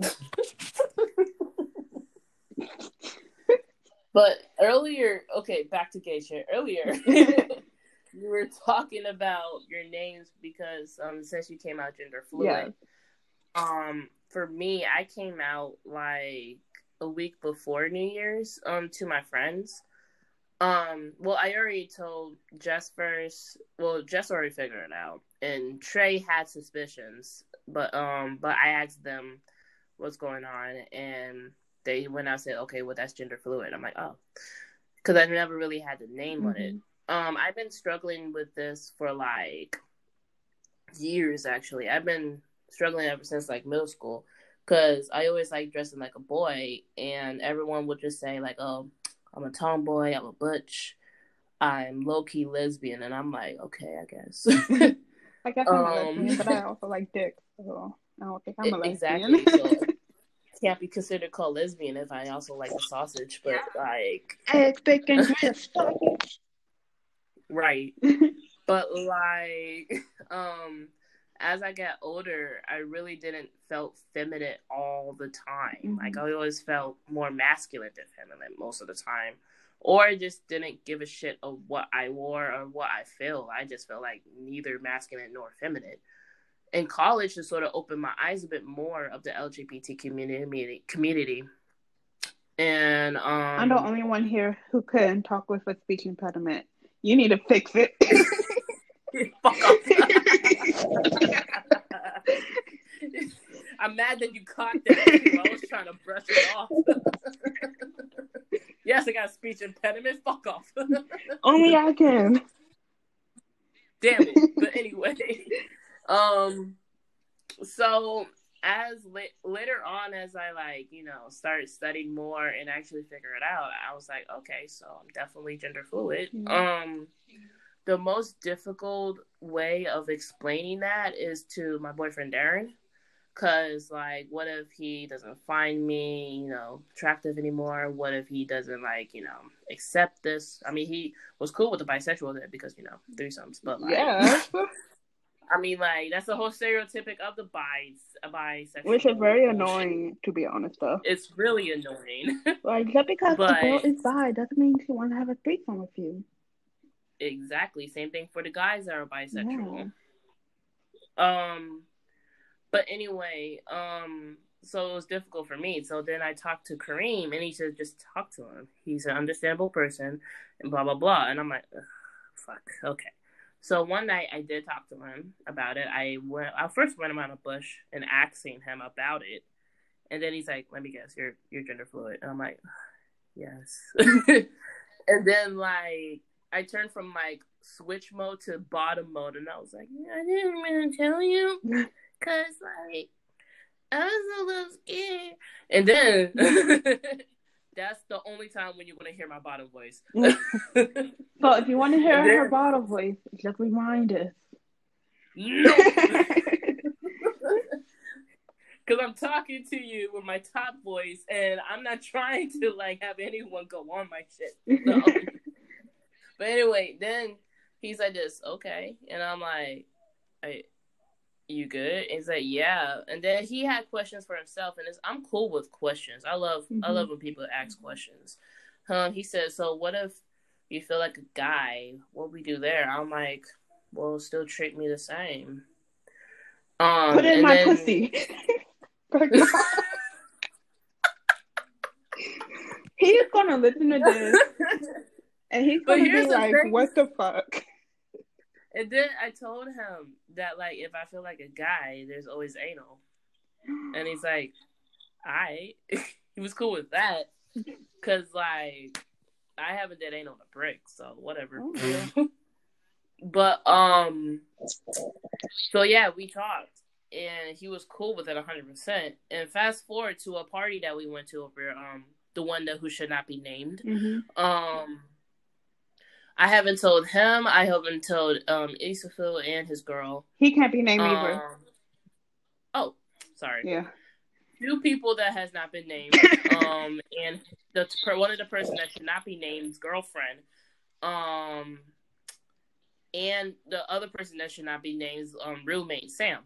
but earlier, okay, back to gay shit. Earlier, you were talking about your names because um since you came out gender fluid. Um, for me, I came out like a week before New Year's um to my friends. Um, well, I already told Jess first. Well, Jess already figured it out, and Trey had suspicions, but um, but I asked them what's going on, and they went out and said, okay, well that's gender fluid. I'm like, oh, because I never really had the name on it. Um, I've been struggling with this for like years. Actually, I've been struggling ever since like middle school because I always like dressing like a boy, and everyone would just say like, "Oh, I'm a tomboy, I'm a butch, I'm low key lesbian," and I'm like, "Okay, I guess." I guess I'm a Um, lesbian, but I also like dick, so I don't think I'm a lesbian. exactly. So can't be considered called lesbian if I also like the sausage, but like Eggs, bacon, grits. right. but like um as i got older i really didn't felt feminine all the time like i always felt more masculine than feminine most of the time or I just didn't give a shit of what i wore or what i feel i just felt like neither masculine nor feminine in college to sort of open my eyes a bit more of the lgbt community community and um I'm the only one here who couldn't talk with a speech impediment. You need to fix it. Fuck off. I'm mad that you caught that. I was trying to brush it off. yes, I got speech impediment. Fuck off. Only I can. Damn it. But anyway, um, so as la- later on, as I like, you know, started studying more and actually figure it out, I was like, okay, so I'm definitely gender fluid. Mhm. Um, the most difficult way of explaining that is to my boyfriend Darren. Cause like, what if he doesn't find me, you know, attractive anymore? What if he doesn't like, you know, accept this? I mean, he was cool with the bisexual thing because you know threesomes, but like, Yeah. I mean, like that's the whole stereotypic of the bis, a bisexual, Which is very annoying, to be honest, though. It's really annoying. Like, just because But- the girl is bi doesn't mean she want to have a threesome with you. Exactly, same thing for the guys that are bisexual. Um, but anyway, um, so it was difficult for me. So then I talked to Kareem, and he said, "Just talk to him. He's an understandable person, and blah blah blah." And I'm like, "Fuck, okay." So one night I did talk to him about it. I went, I first went around a bush and asking him about it, and then he's like, "Let me guess, you're you're gender fluid." And I'm like, "Yes." and then like I turned from like switch mode to bottom mode, and I was like, "I didn't want to tell you." Cause like I was a little scared. And then that's the only time when you're gonna hear my bottom voice. So if you want to hear then- her bottle voice, just remind us. no, because I'm talking to you with my top voice, and I'm not trying to like have anyone go on my shit. No. But anyway, then he's like this, okay, and I'm like, I, you good? And he's like, yeah. And then he had questions for himself, and it's, I'm cool with questions. I love I Mhm. love when people ask questions. Um, he said, so what if you feel like a guy? What we do there? I'm like, well, still treat me the same. Um, Put in my then- pussy. he's gonna listen to this and he's gonna be the like, thing. "What the fuck?" And then I told him that like if I feel like a guy, there's always anal. And he's like, I he was cool with that. Cause like I haven't did anal to brick, so whatever. Oh, but um so yeah, we talked. and he was cool with it 100%. And fast forward to a party that we went to over um the one that who should not be named. Mm-hmm. Um I haven't told him. I haven't told um Isafil and his girl. He can't be named Um, either. oh, sorry. Yeah. Two people that has not been named. um, and the one of the person that should not be named, girlfriend. Um, and the other person that should not be named, is, um, roommate Sam.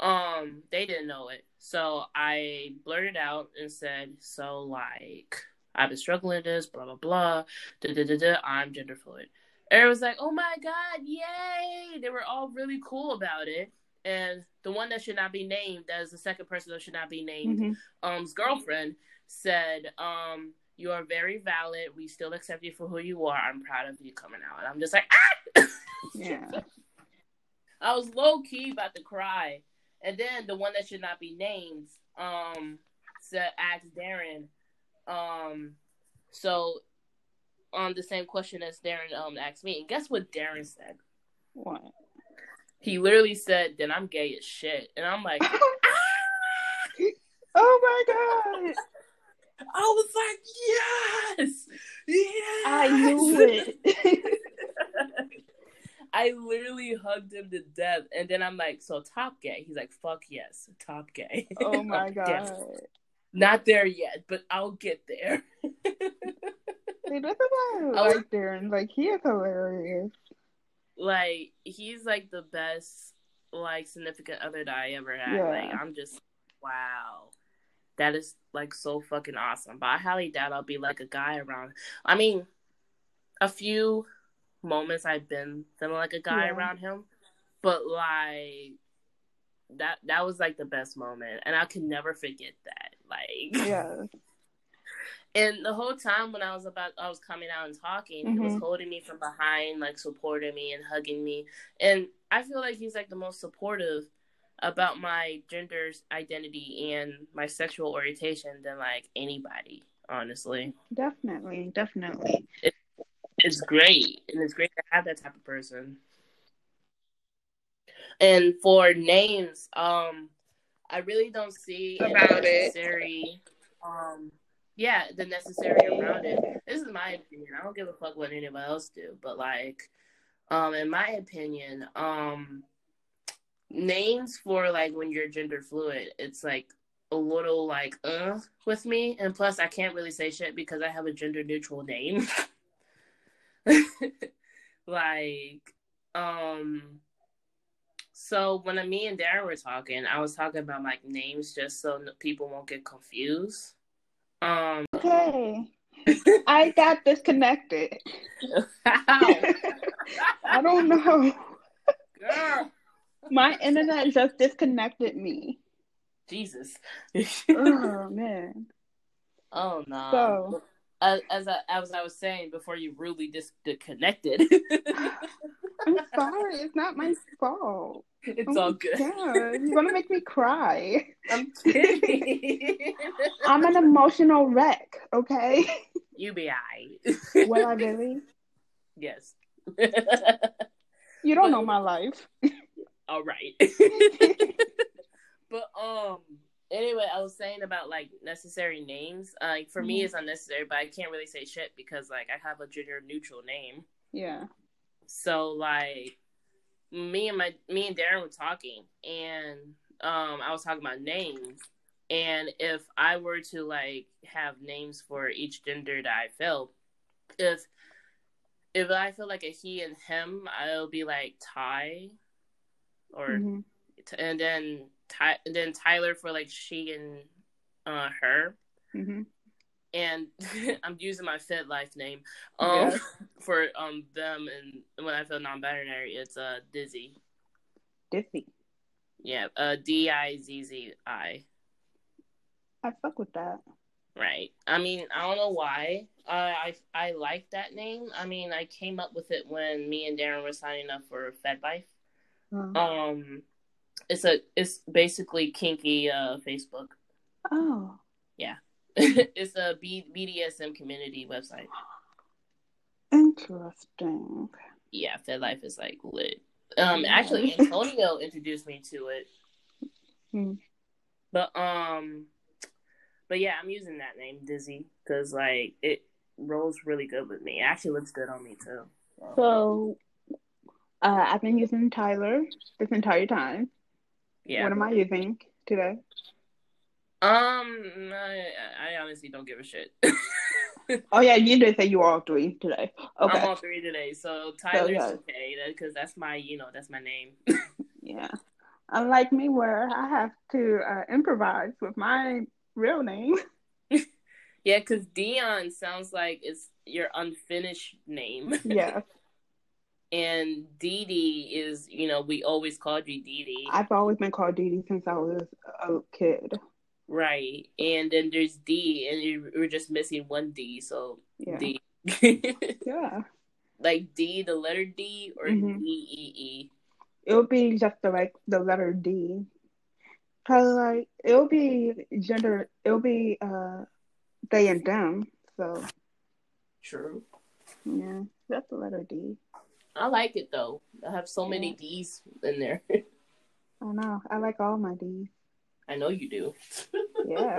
Um, they didn't know it, so I blurted out and said, "So like, I've been struggling with this, blah blah blah, da da da da. I'm gender fluid." Everyone was like, "Oh my god, yay!" They were all really cool about it. And the one that should not be named, that is the second person that should not be named, Mhm. um's girlfriend said, um, you are very valid. We still accept you for who you are. I'm proud of you coming out. And I'm just like, ah! Yeah. I was low key about to cry. And then the one that should not be named, um, said asked Darren, um, so on the same question as Darren um asked me. And guess what Darren said? What? He literally said, Then I'm gay as shit. And I'm like, oh my god! I was like, yes, yes. I knew it. I literally hugged him to death, and then I'm like, "So top gay?" He's like, "Fuck yes, top gay." oh my god! Not there yet, but I'll get there. See, this is why I like Darren. Like he is hilarious. like he's like the best like significant other that I ever had. Yeah. Like I'm just wow. That is like so fucking awesome. But I highly doubt I'll be like a guy around. I mean, a few moments I've been feeling like a guy Yeah. around him, but like that that was like the best moment, and I can never forget that. Like Yeah. and the whole time when I was about, I was coming out and talking, he was Mhm. holding me from behind, like supporting me and hugging me. And I feel like he's like the most supportive about my gender identity and my sexual orientation than like anybody. Honestly, Definitely, definitely. it's great, and it's great to have that type of person. And for names, um, I really don't see About it. necessary, um, yeah, the necessary around it. This is my opinion. I don't give a fuck what anybody else do, but like, um, in my opinion, um, names for like when you're gender fluid, it's like a little like uh with me, and plus I can't really say shit because I have a gender neutral name. like, um. So when me and Darren were talking, I was talking about like names just so people won't get confused. Um, Okay. I got disconnected. I don't know. Girl, My internet just disconnected me. Jesus. Oh man. oh no. So as as I, as I was saying before, you rudely disconnected. I'm sorry, it's not my fault. it's Oh all good. God, you're gonna make me cry. I'm kidding. I'm an emotional wreck, okay? you be alright. Will I really? yes. You don't know my life. all right. but um anyway i was saying about like necessary names uh, like for me Mhm. it's unnecessary but i can't really say shit because like i have a gender neutral name Yeah. So like me and my me and darren were talking and um i was talking about names and if i were to like have names for each gender that i felt if if i feel like a he and him i'll be like ty or Mhm. and then Ty- and then Tyler for like she and uh her Mhm. and I'm using my FetLife name um. for um them and when I feel non-binary it's uh Dizzy Diffy. yeah uh D I Z Z I I fuck with that. right I mean I don't know why uh, I I like that name I mean I came up with it when me and Darren were signing up for FetLife Oh. um it's a it's basically kinky uh Facebook oh. Yeah. it's a B- BDSM community website. Interesting. Yeah, FetLife is like lit. Um, actually, Antonio introduced me to it. Hmm. But um, but yeah, I'm using that name Dizzy because like it rolls really good with me. It actually looks good on me too. So, uh, I've been using Tyler this entire time. Yeah. What am I using today? Um, I, I honestly don't give a shit. Oh yeah, you did say you were all three today. Okay. I'm all three today, so Tyler's yeah. okay because that's my, you know, that's my name. Yeah. Unlike me, where I have to uh, improvise with my real name. yeah, because Dion sounds like it's your unfinished name. Yeah. and Dee Dee is, you know, we always called you Dee Dee. I've always been called Dee Dee since I was a kid. Right. And then there's D, and you, we're just missing one D, so Yeah. D. Yeah. like D, the letter D, or Mhm. D E E. It'll be just the like the letter D. Cause like it'll be gender. It'll be uh they and them. So True. yeah, that's the letter D. I like it though. I have so many D's in there. I know. I like all my D's. I know you do. Yeah.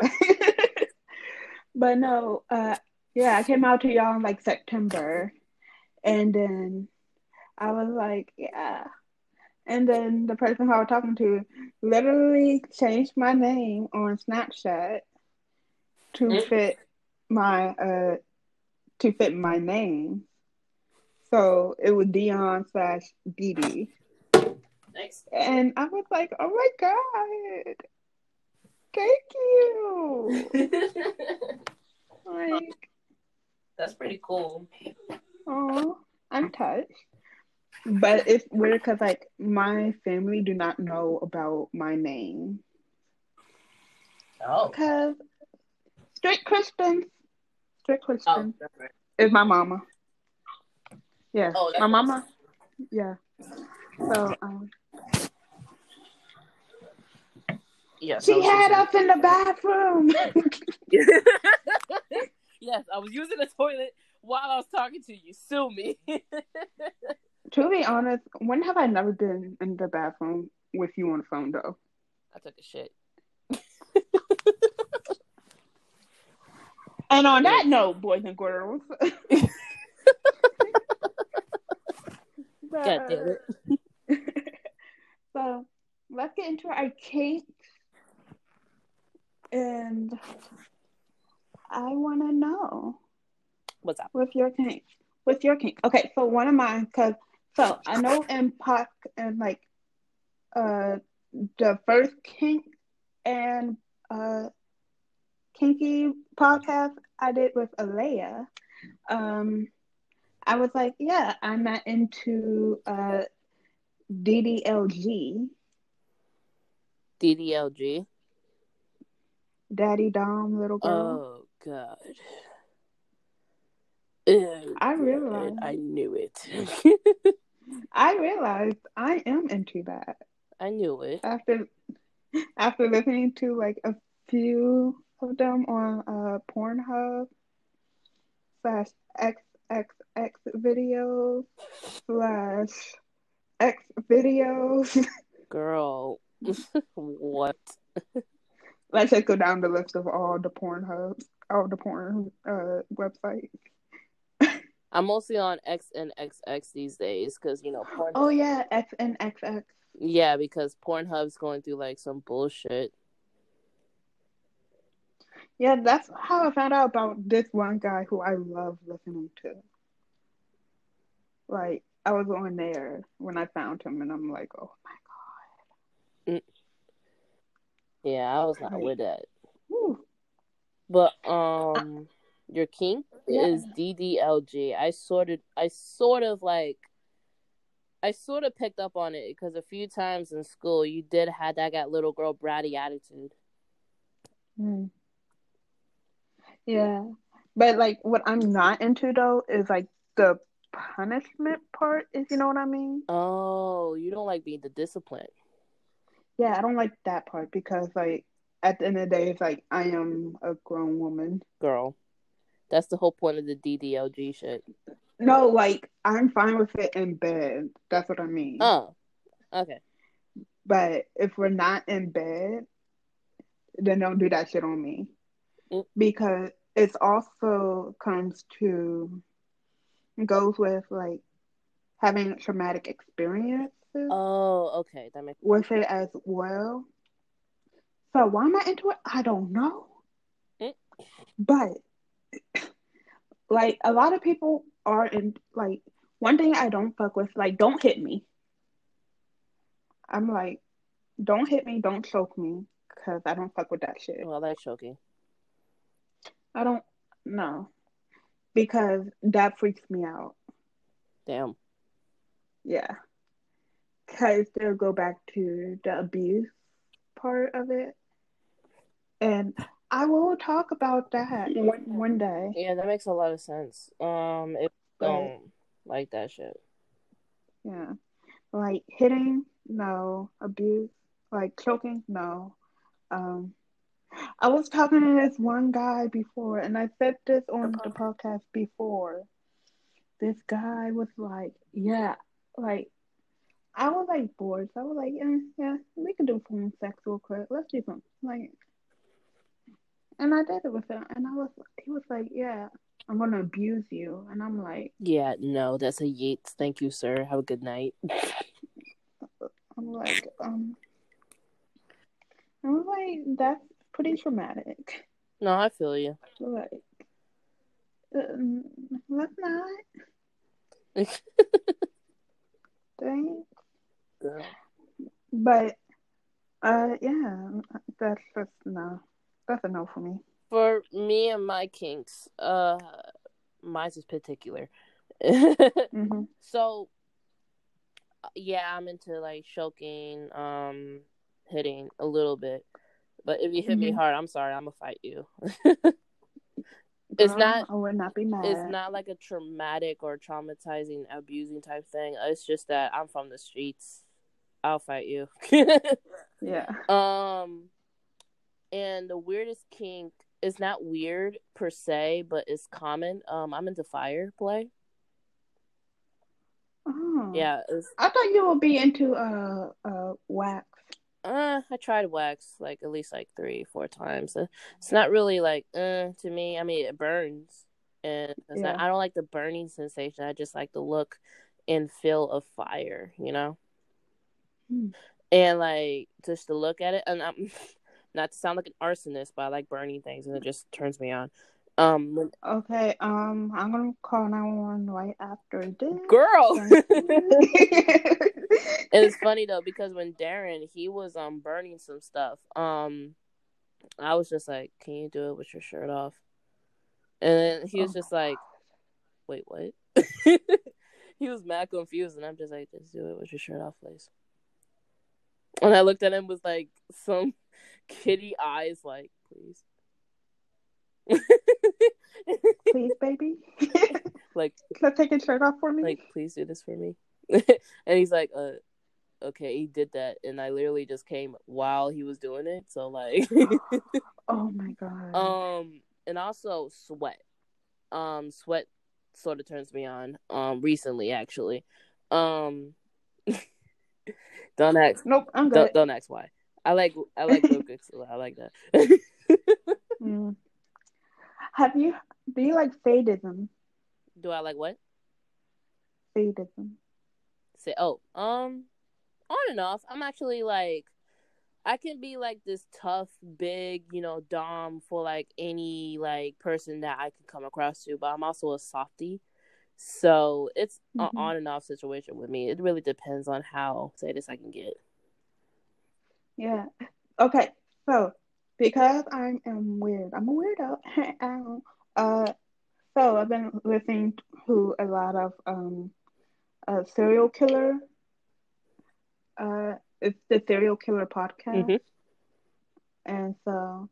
but no, uh yeah, I came out to y'all in like September and then I was like, yeah. And then the person who I was talking to literally changed my name on Snapchat to Mm. fit my uh to fit my name. So it was Dion slash Dee Dee. Nice. And I was like, oh my God. Thank you. Like, That's pretty cool. oh, I'm touched. But it's weird because like my family do not know about my name. Oh. Cause strict Christian, strict Oh, Christian right. is my mama. Yeah, Oh, my mama. Yeah. So um, Yes. she had us in the bathroom. yes, I was using the toilet while I was talking to you. Sue me. to be honest, when have I never been in the bathroom with you on the phone though? I took a shit. And on that note, boys and girls. God damn it. so let's get into our kinks. And I want to know What's up? with your kink. With your kink. Okay, so one of mine, because so I know in Puck and like uh the first kink and uh kinky podcast I did with Alea, um, I was like, yeah, I'm not into uh DDLG, DDLG. Daddy Dom Little Girl. Oh God. Ew, I realized. I knew it. I realized I am into that I knew it. after after listening to like a few of them on uh Pornhub slash XXX videos slash X videos. Girl. what? Let's just go down the list of all the porn hubs, all the porn uh websites. I'm mostly on X and XX these days because you know porn. Oh yeah, X and XX. Yeah, because Pornhub's going through like some bullshit. Yeah, that's how I found out about this one guy who I love listening to. Like, I was on there when I found him, and I'm like, oh my Yeah, I was not with that. Whew. But um, your kink Yeah. is DDLG. I sort of, I sort of like, I sort of picked up on it because a few times in school you did have that got little girl bratty attitude. Mm. Yeah, but like, what I'm not into though is like the punishment part, if you know what I mean. Oh, you don't like being the discipline. Yeah, I don't like that part because like at the end of the day, it's like I am a grown woman. girl. That's the whole point of the DDLG shit. No, like I'm fine with it in bed. That's what I mean. Oh, okay. But if we're not in bed, then don't do that shit on me. Mm. Because it also comes to goes with like having traumatic experiences Oh, okay, that makes with it as well. So why am I into it? I don't know. But like a lot of people are in like one thing I don't fuck with, like don't hit me. I'm like, don't hit me, don't choke me, because I don't fuck with that shit. well, that's choking. I don't know. Because that freaks me out. Damn. Yeah. Because they'll go back to the abuse part of it. And I will talk about that one, one day. Yeah, that makes a lot of sense. Um, if don't like that shit. Yeah. Like hitting, no. Abuse, like choking, no. Um, I was talking to this one guy before, and I said this on the podcast before. This guy was like, yeah, like, was like bored. So I was like, yeah, yeah, we can do phone sex real quick. Let's do something. Like, and I did it with him, and I was, he was like, yeah, I'm gonna abuse you, and I'm like, Yeah, no, that's a Yates. Thank you, sir. Have a good night. I'm like, um, I'm like, that's pretty traumatic. No, I feel you. Like, um, let's not. Dang. Girl. But, uh, yeah, that's just no. That's a no for me. For me and my kinks, uh, mine's is particular. hmm so, yeah, I'm into like choking, um, hitting a little bit. But if you hit me Mhm. hard, I'm sorry, I'm gonna fight you. It's not- I would not be mad. it's not like a traumatic or traumatizing, abusing type thing. It's just that I'm from the streets. I'll fight you. Yeah. Um, and the weirdest kink is not weird per se, but it's common. Um, I'm into fire play. Oh. Yeah, it's, I thought you would be into uh uh wax. uh, I tried wax like at least like three, four times. Uh, It's not really like uh to me. I mean, it burns, and it's not, I don't like the burning sensation. I just like the look and feel of fire. You know. Hmm. and like just to look at it and i'm not to sound like an arsonist but i like burning things and it just turns me on um when, Okay. Um, I'm gonna call nine one one right after this. girl it's funny though because when darren he was um burning some stuff um i was just like can you do it with your shirt off and then he was Oh just like wait what he was mad confused and i'm just like just do it with your shirt off please and i looked at him with like some kitty eyes like please Please, baby. like Can I take your shirt off for me? like please do this for me and he's like uh okay he did that and i literally just came while he was doing it so like oh my god. um and also sweat um sweat sort of turns me on um recently actually um don't ask nope, I'm good. don't, don't ask why i like i like Lucas. i like that Mm. Have you? Do you like sadism? do i like what Sadism. say oh um on and off i'm actually like i can be like this tough big you know dom for like any like person that i can come across to but i'm also a softie so it's an Mhm. on and off situation with me it really depends on how sadist i can get Yeah. Okay. So because I am weird, I'm a weirdo. Um, uh, so I've been listening to a lot of um, uh, serial killer. Uh, it's the serial killer podcast, Mhm. and so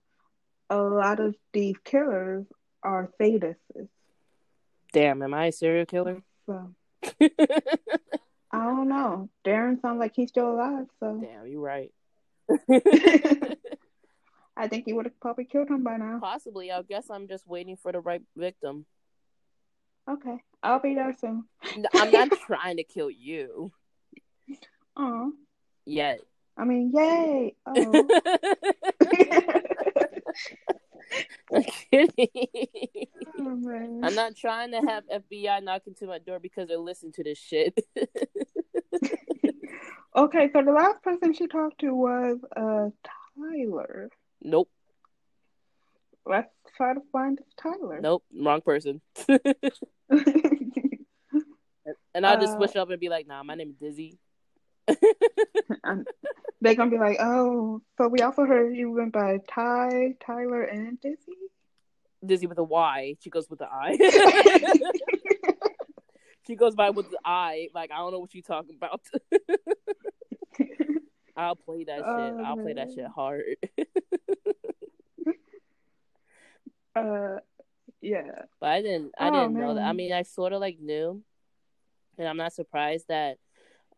a lot of these killers are sadists. Damn am i a serial killer So I don't know. Darren sounds like he's still alive, so damn you're right I think he would have probably killed him by now. possibly i guess i'm just waiting for the right victim Okay, I'll be there soon. i'm not trying to kill you Oh, yet I mean, yay! Oh. I'm kidding. Oh. I'm not trying to have FBI knock into my door because they're listening to this shit. Okay, so the last person she talked to was uh Tyler. nope, Let's try to find Tyler. nope, wrong person. And I'll just Uh, switch up and be like, nah, my name is Dizzy. They're gonna be like, oh, so we also heard you went by Ty, Tyler, and Dizzy. Dizzy with a Y. She goes with the I. she goes by with the I. Like, I don't know what you're talking about. I'll play that shit. Oh, I'll play that shit hard. uh, yeah. But I didn't. I Oh, didn't know that. I mean, I sort of like knew, and I'm not surprised that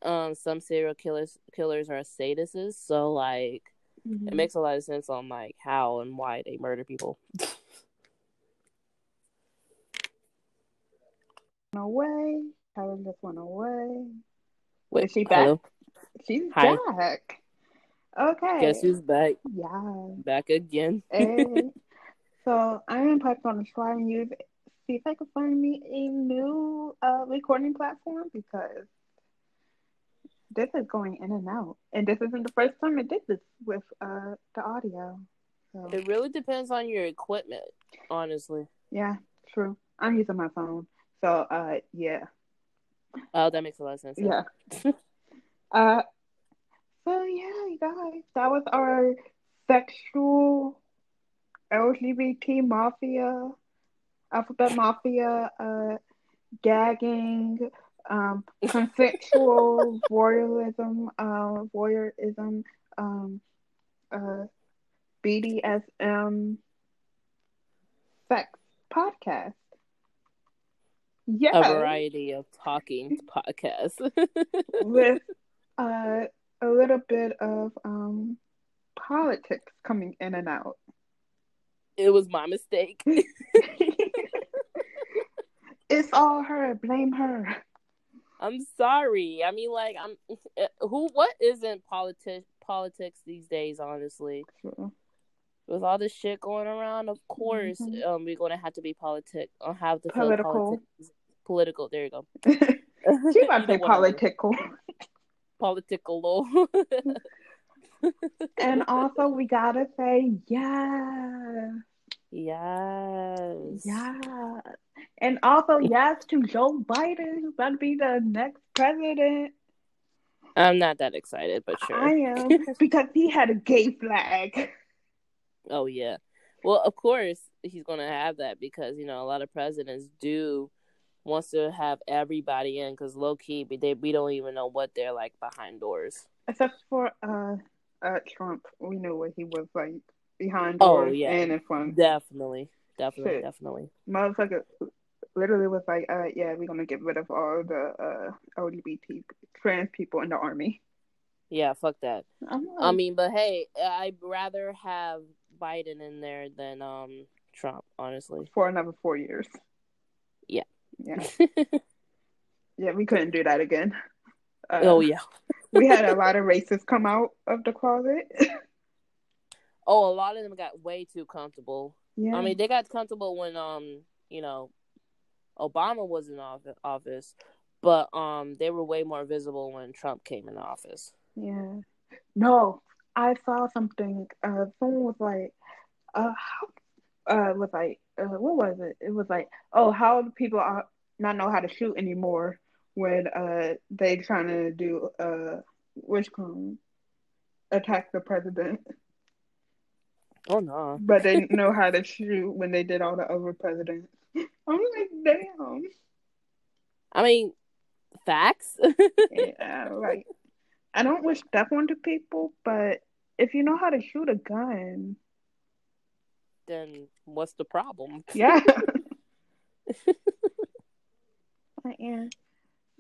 um some serial killers killers are sadists. So like, Mhm. it makes a lot of sense on like how and why they murder people. Away. helen just went away. Wait, Is she back? hello? She's Hi. back. Okay. Guess who's back? Yeah. Back again. Hey. so I am probably gonna try and use see if I can find me a new uh recording platform because this is going in and out. And this isn't the first time I did this with uh the audio. So It really depends on your equipment, honestly. yeah, true. I'm using my phone. So uh yeah. Oh, that makes a lot of sense. Yeah. uh so yeah, you guys, that was our sexual LGBT mafia, alphabet mafia, uh gagging, um consensual voyeurism, uh voyeurism, um uh BDSM sex podcast. Yeah A variety of talking podcasts. with uh, a little bit of um, politics coming in and out. it was my mistake. it's all her. Blame her. I'm sorry. I mean, like, I'm who? What isn't politics? Politics these days, honestly, True. with all this shit going around, of course, Mhm. um, we're gonna have to be politic. Or have to Political. politics. Political. There you go. she about to You say know what I mean. political. Political. and also, we gotta say, yeah, yes. yeah. And also, yes to Joe Biden, who's about to be the next president. I'm not that excited, but sure. I am because he had a gay flag. Oh yeah. Well, of course he's gonna have that because you know a lot of presidents do wants to have everybody in because low key they we don't even know what they're like behind doors. Except for uh, uh Trump, we knew what he was like behind Oh, yeah. and in front. Definitely, definitely, Shit. definitely. Motherfucker literally was like, uh, yeah, we're gonna get rid of all the uh LGBT trans people in the army. Yeah, fuck that. I mean, but hey, I'd rather have Biden in there than um Trump, honestly. for another four years. Yeah. Yeah. Yeah, we couldn't do that again. Uh, oh yeah. we had a lot of racists come out of the closet. Oh, a lot of them got way too comfortable. yeah. I mean, they got comfortable when um, you know, Obama was in office, but um, they were way more visible when Trump came in office. Yeah. No, I saw something. Uh, someone was like, uh, how, uh, was like, uh, what was it? It was like, oh, how do people are not know how to shoot anymore when uh they trying to do uh which crime attack the president, Oh no. but they know how to shoot when they did all the other presidents. I'm like, damn. I mean, facts. Yeah, like I don't wish death onto people, but if you know how to shoot a gun, then what's the problem? yeah. I am.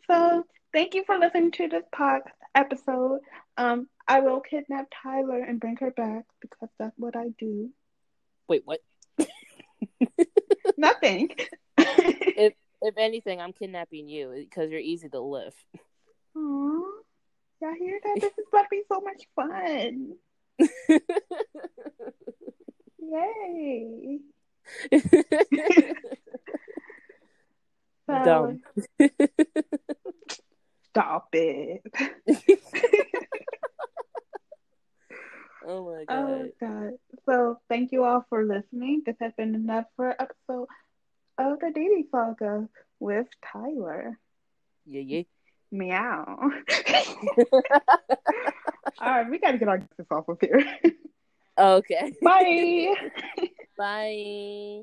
So thank you for listening to this pod episode. Um, I will kidnap Tyler and bring her back because that's what I do. Wait, what? Nothing. If if anything, I'm kidnapping you because you're easy to lift. Aww. Y'all hear that? This is about to be so much fun. Yay. so, Dumb. Stop it. Oh my oh, god. Oh my god. So thank you all for listening. This has been enough for episode of the DeeDee Saga with Tyler. Yeah, yeah. Meow. all right, we gotta get our this off of here. Okay. Bye. Bye.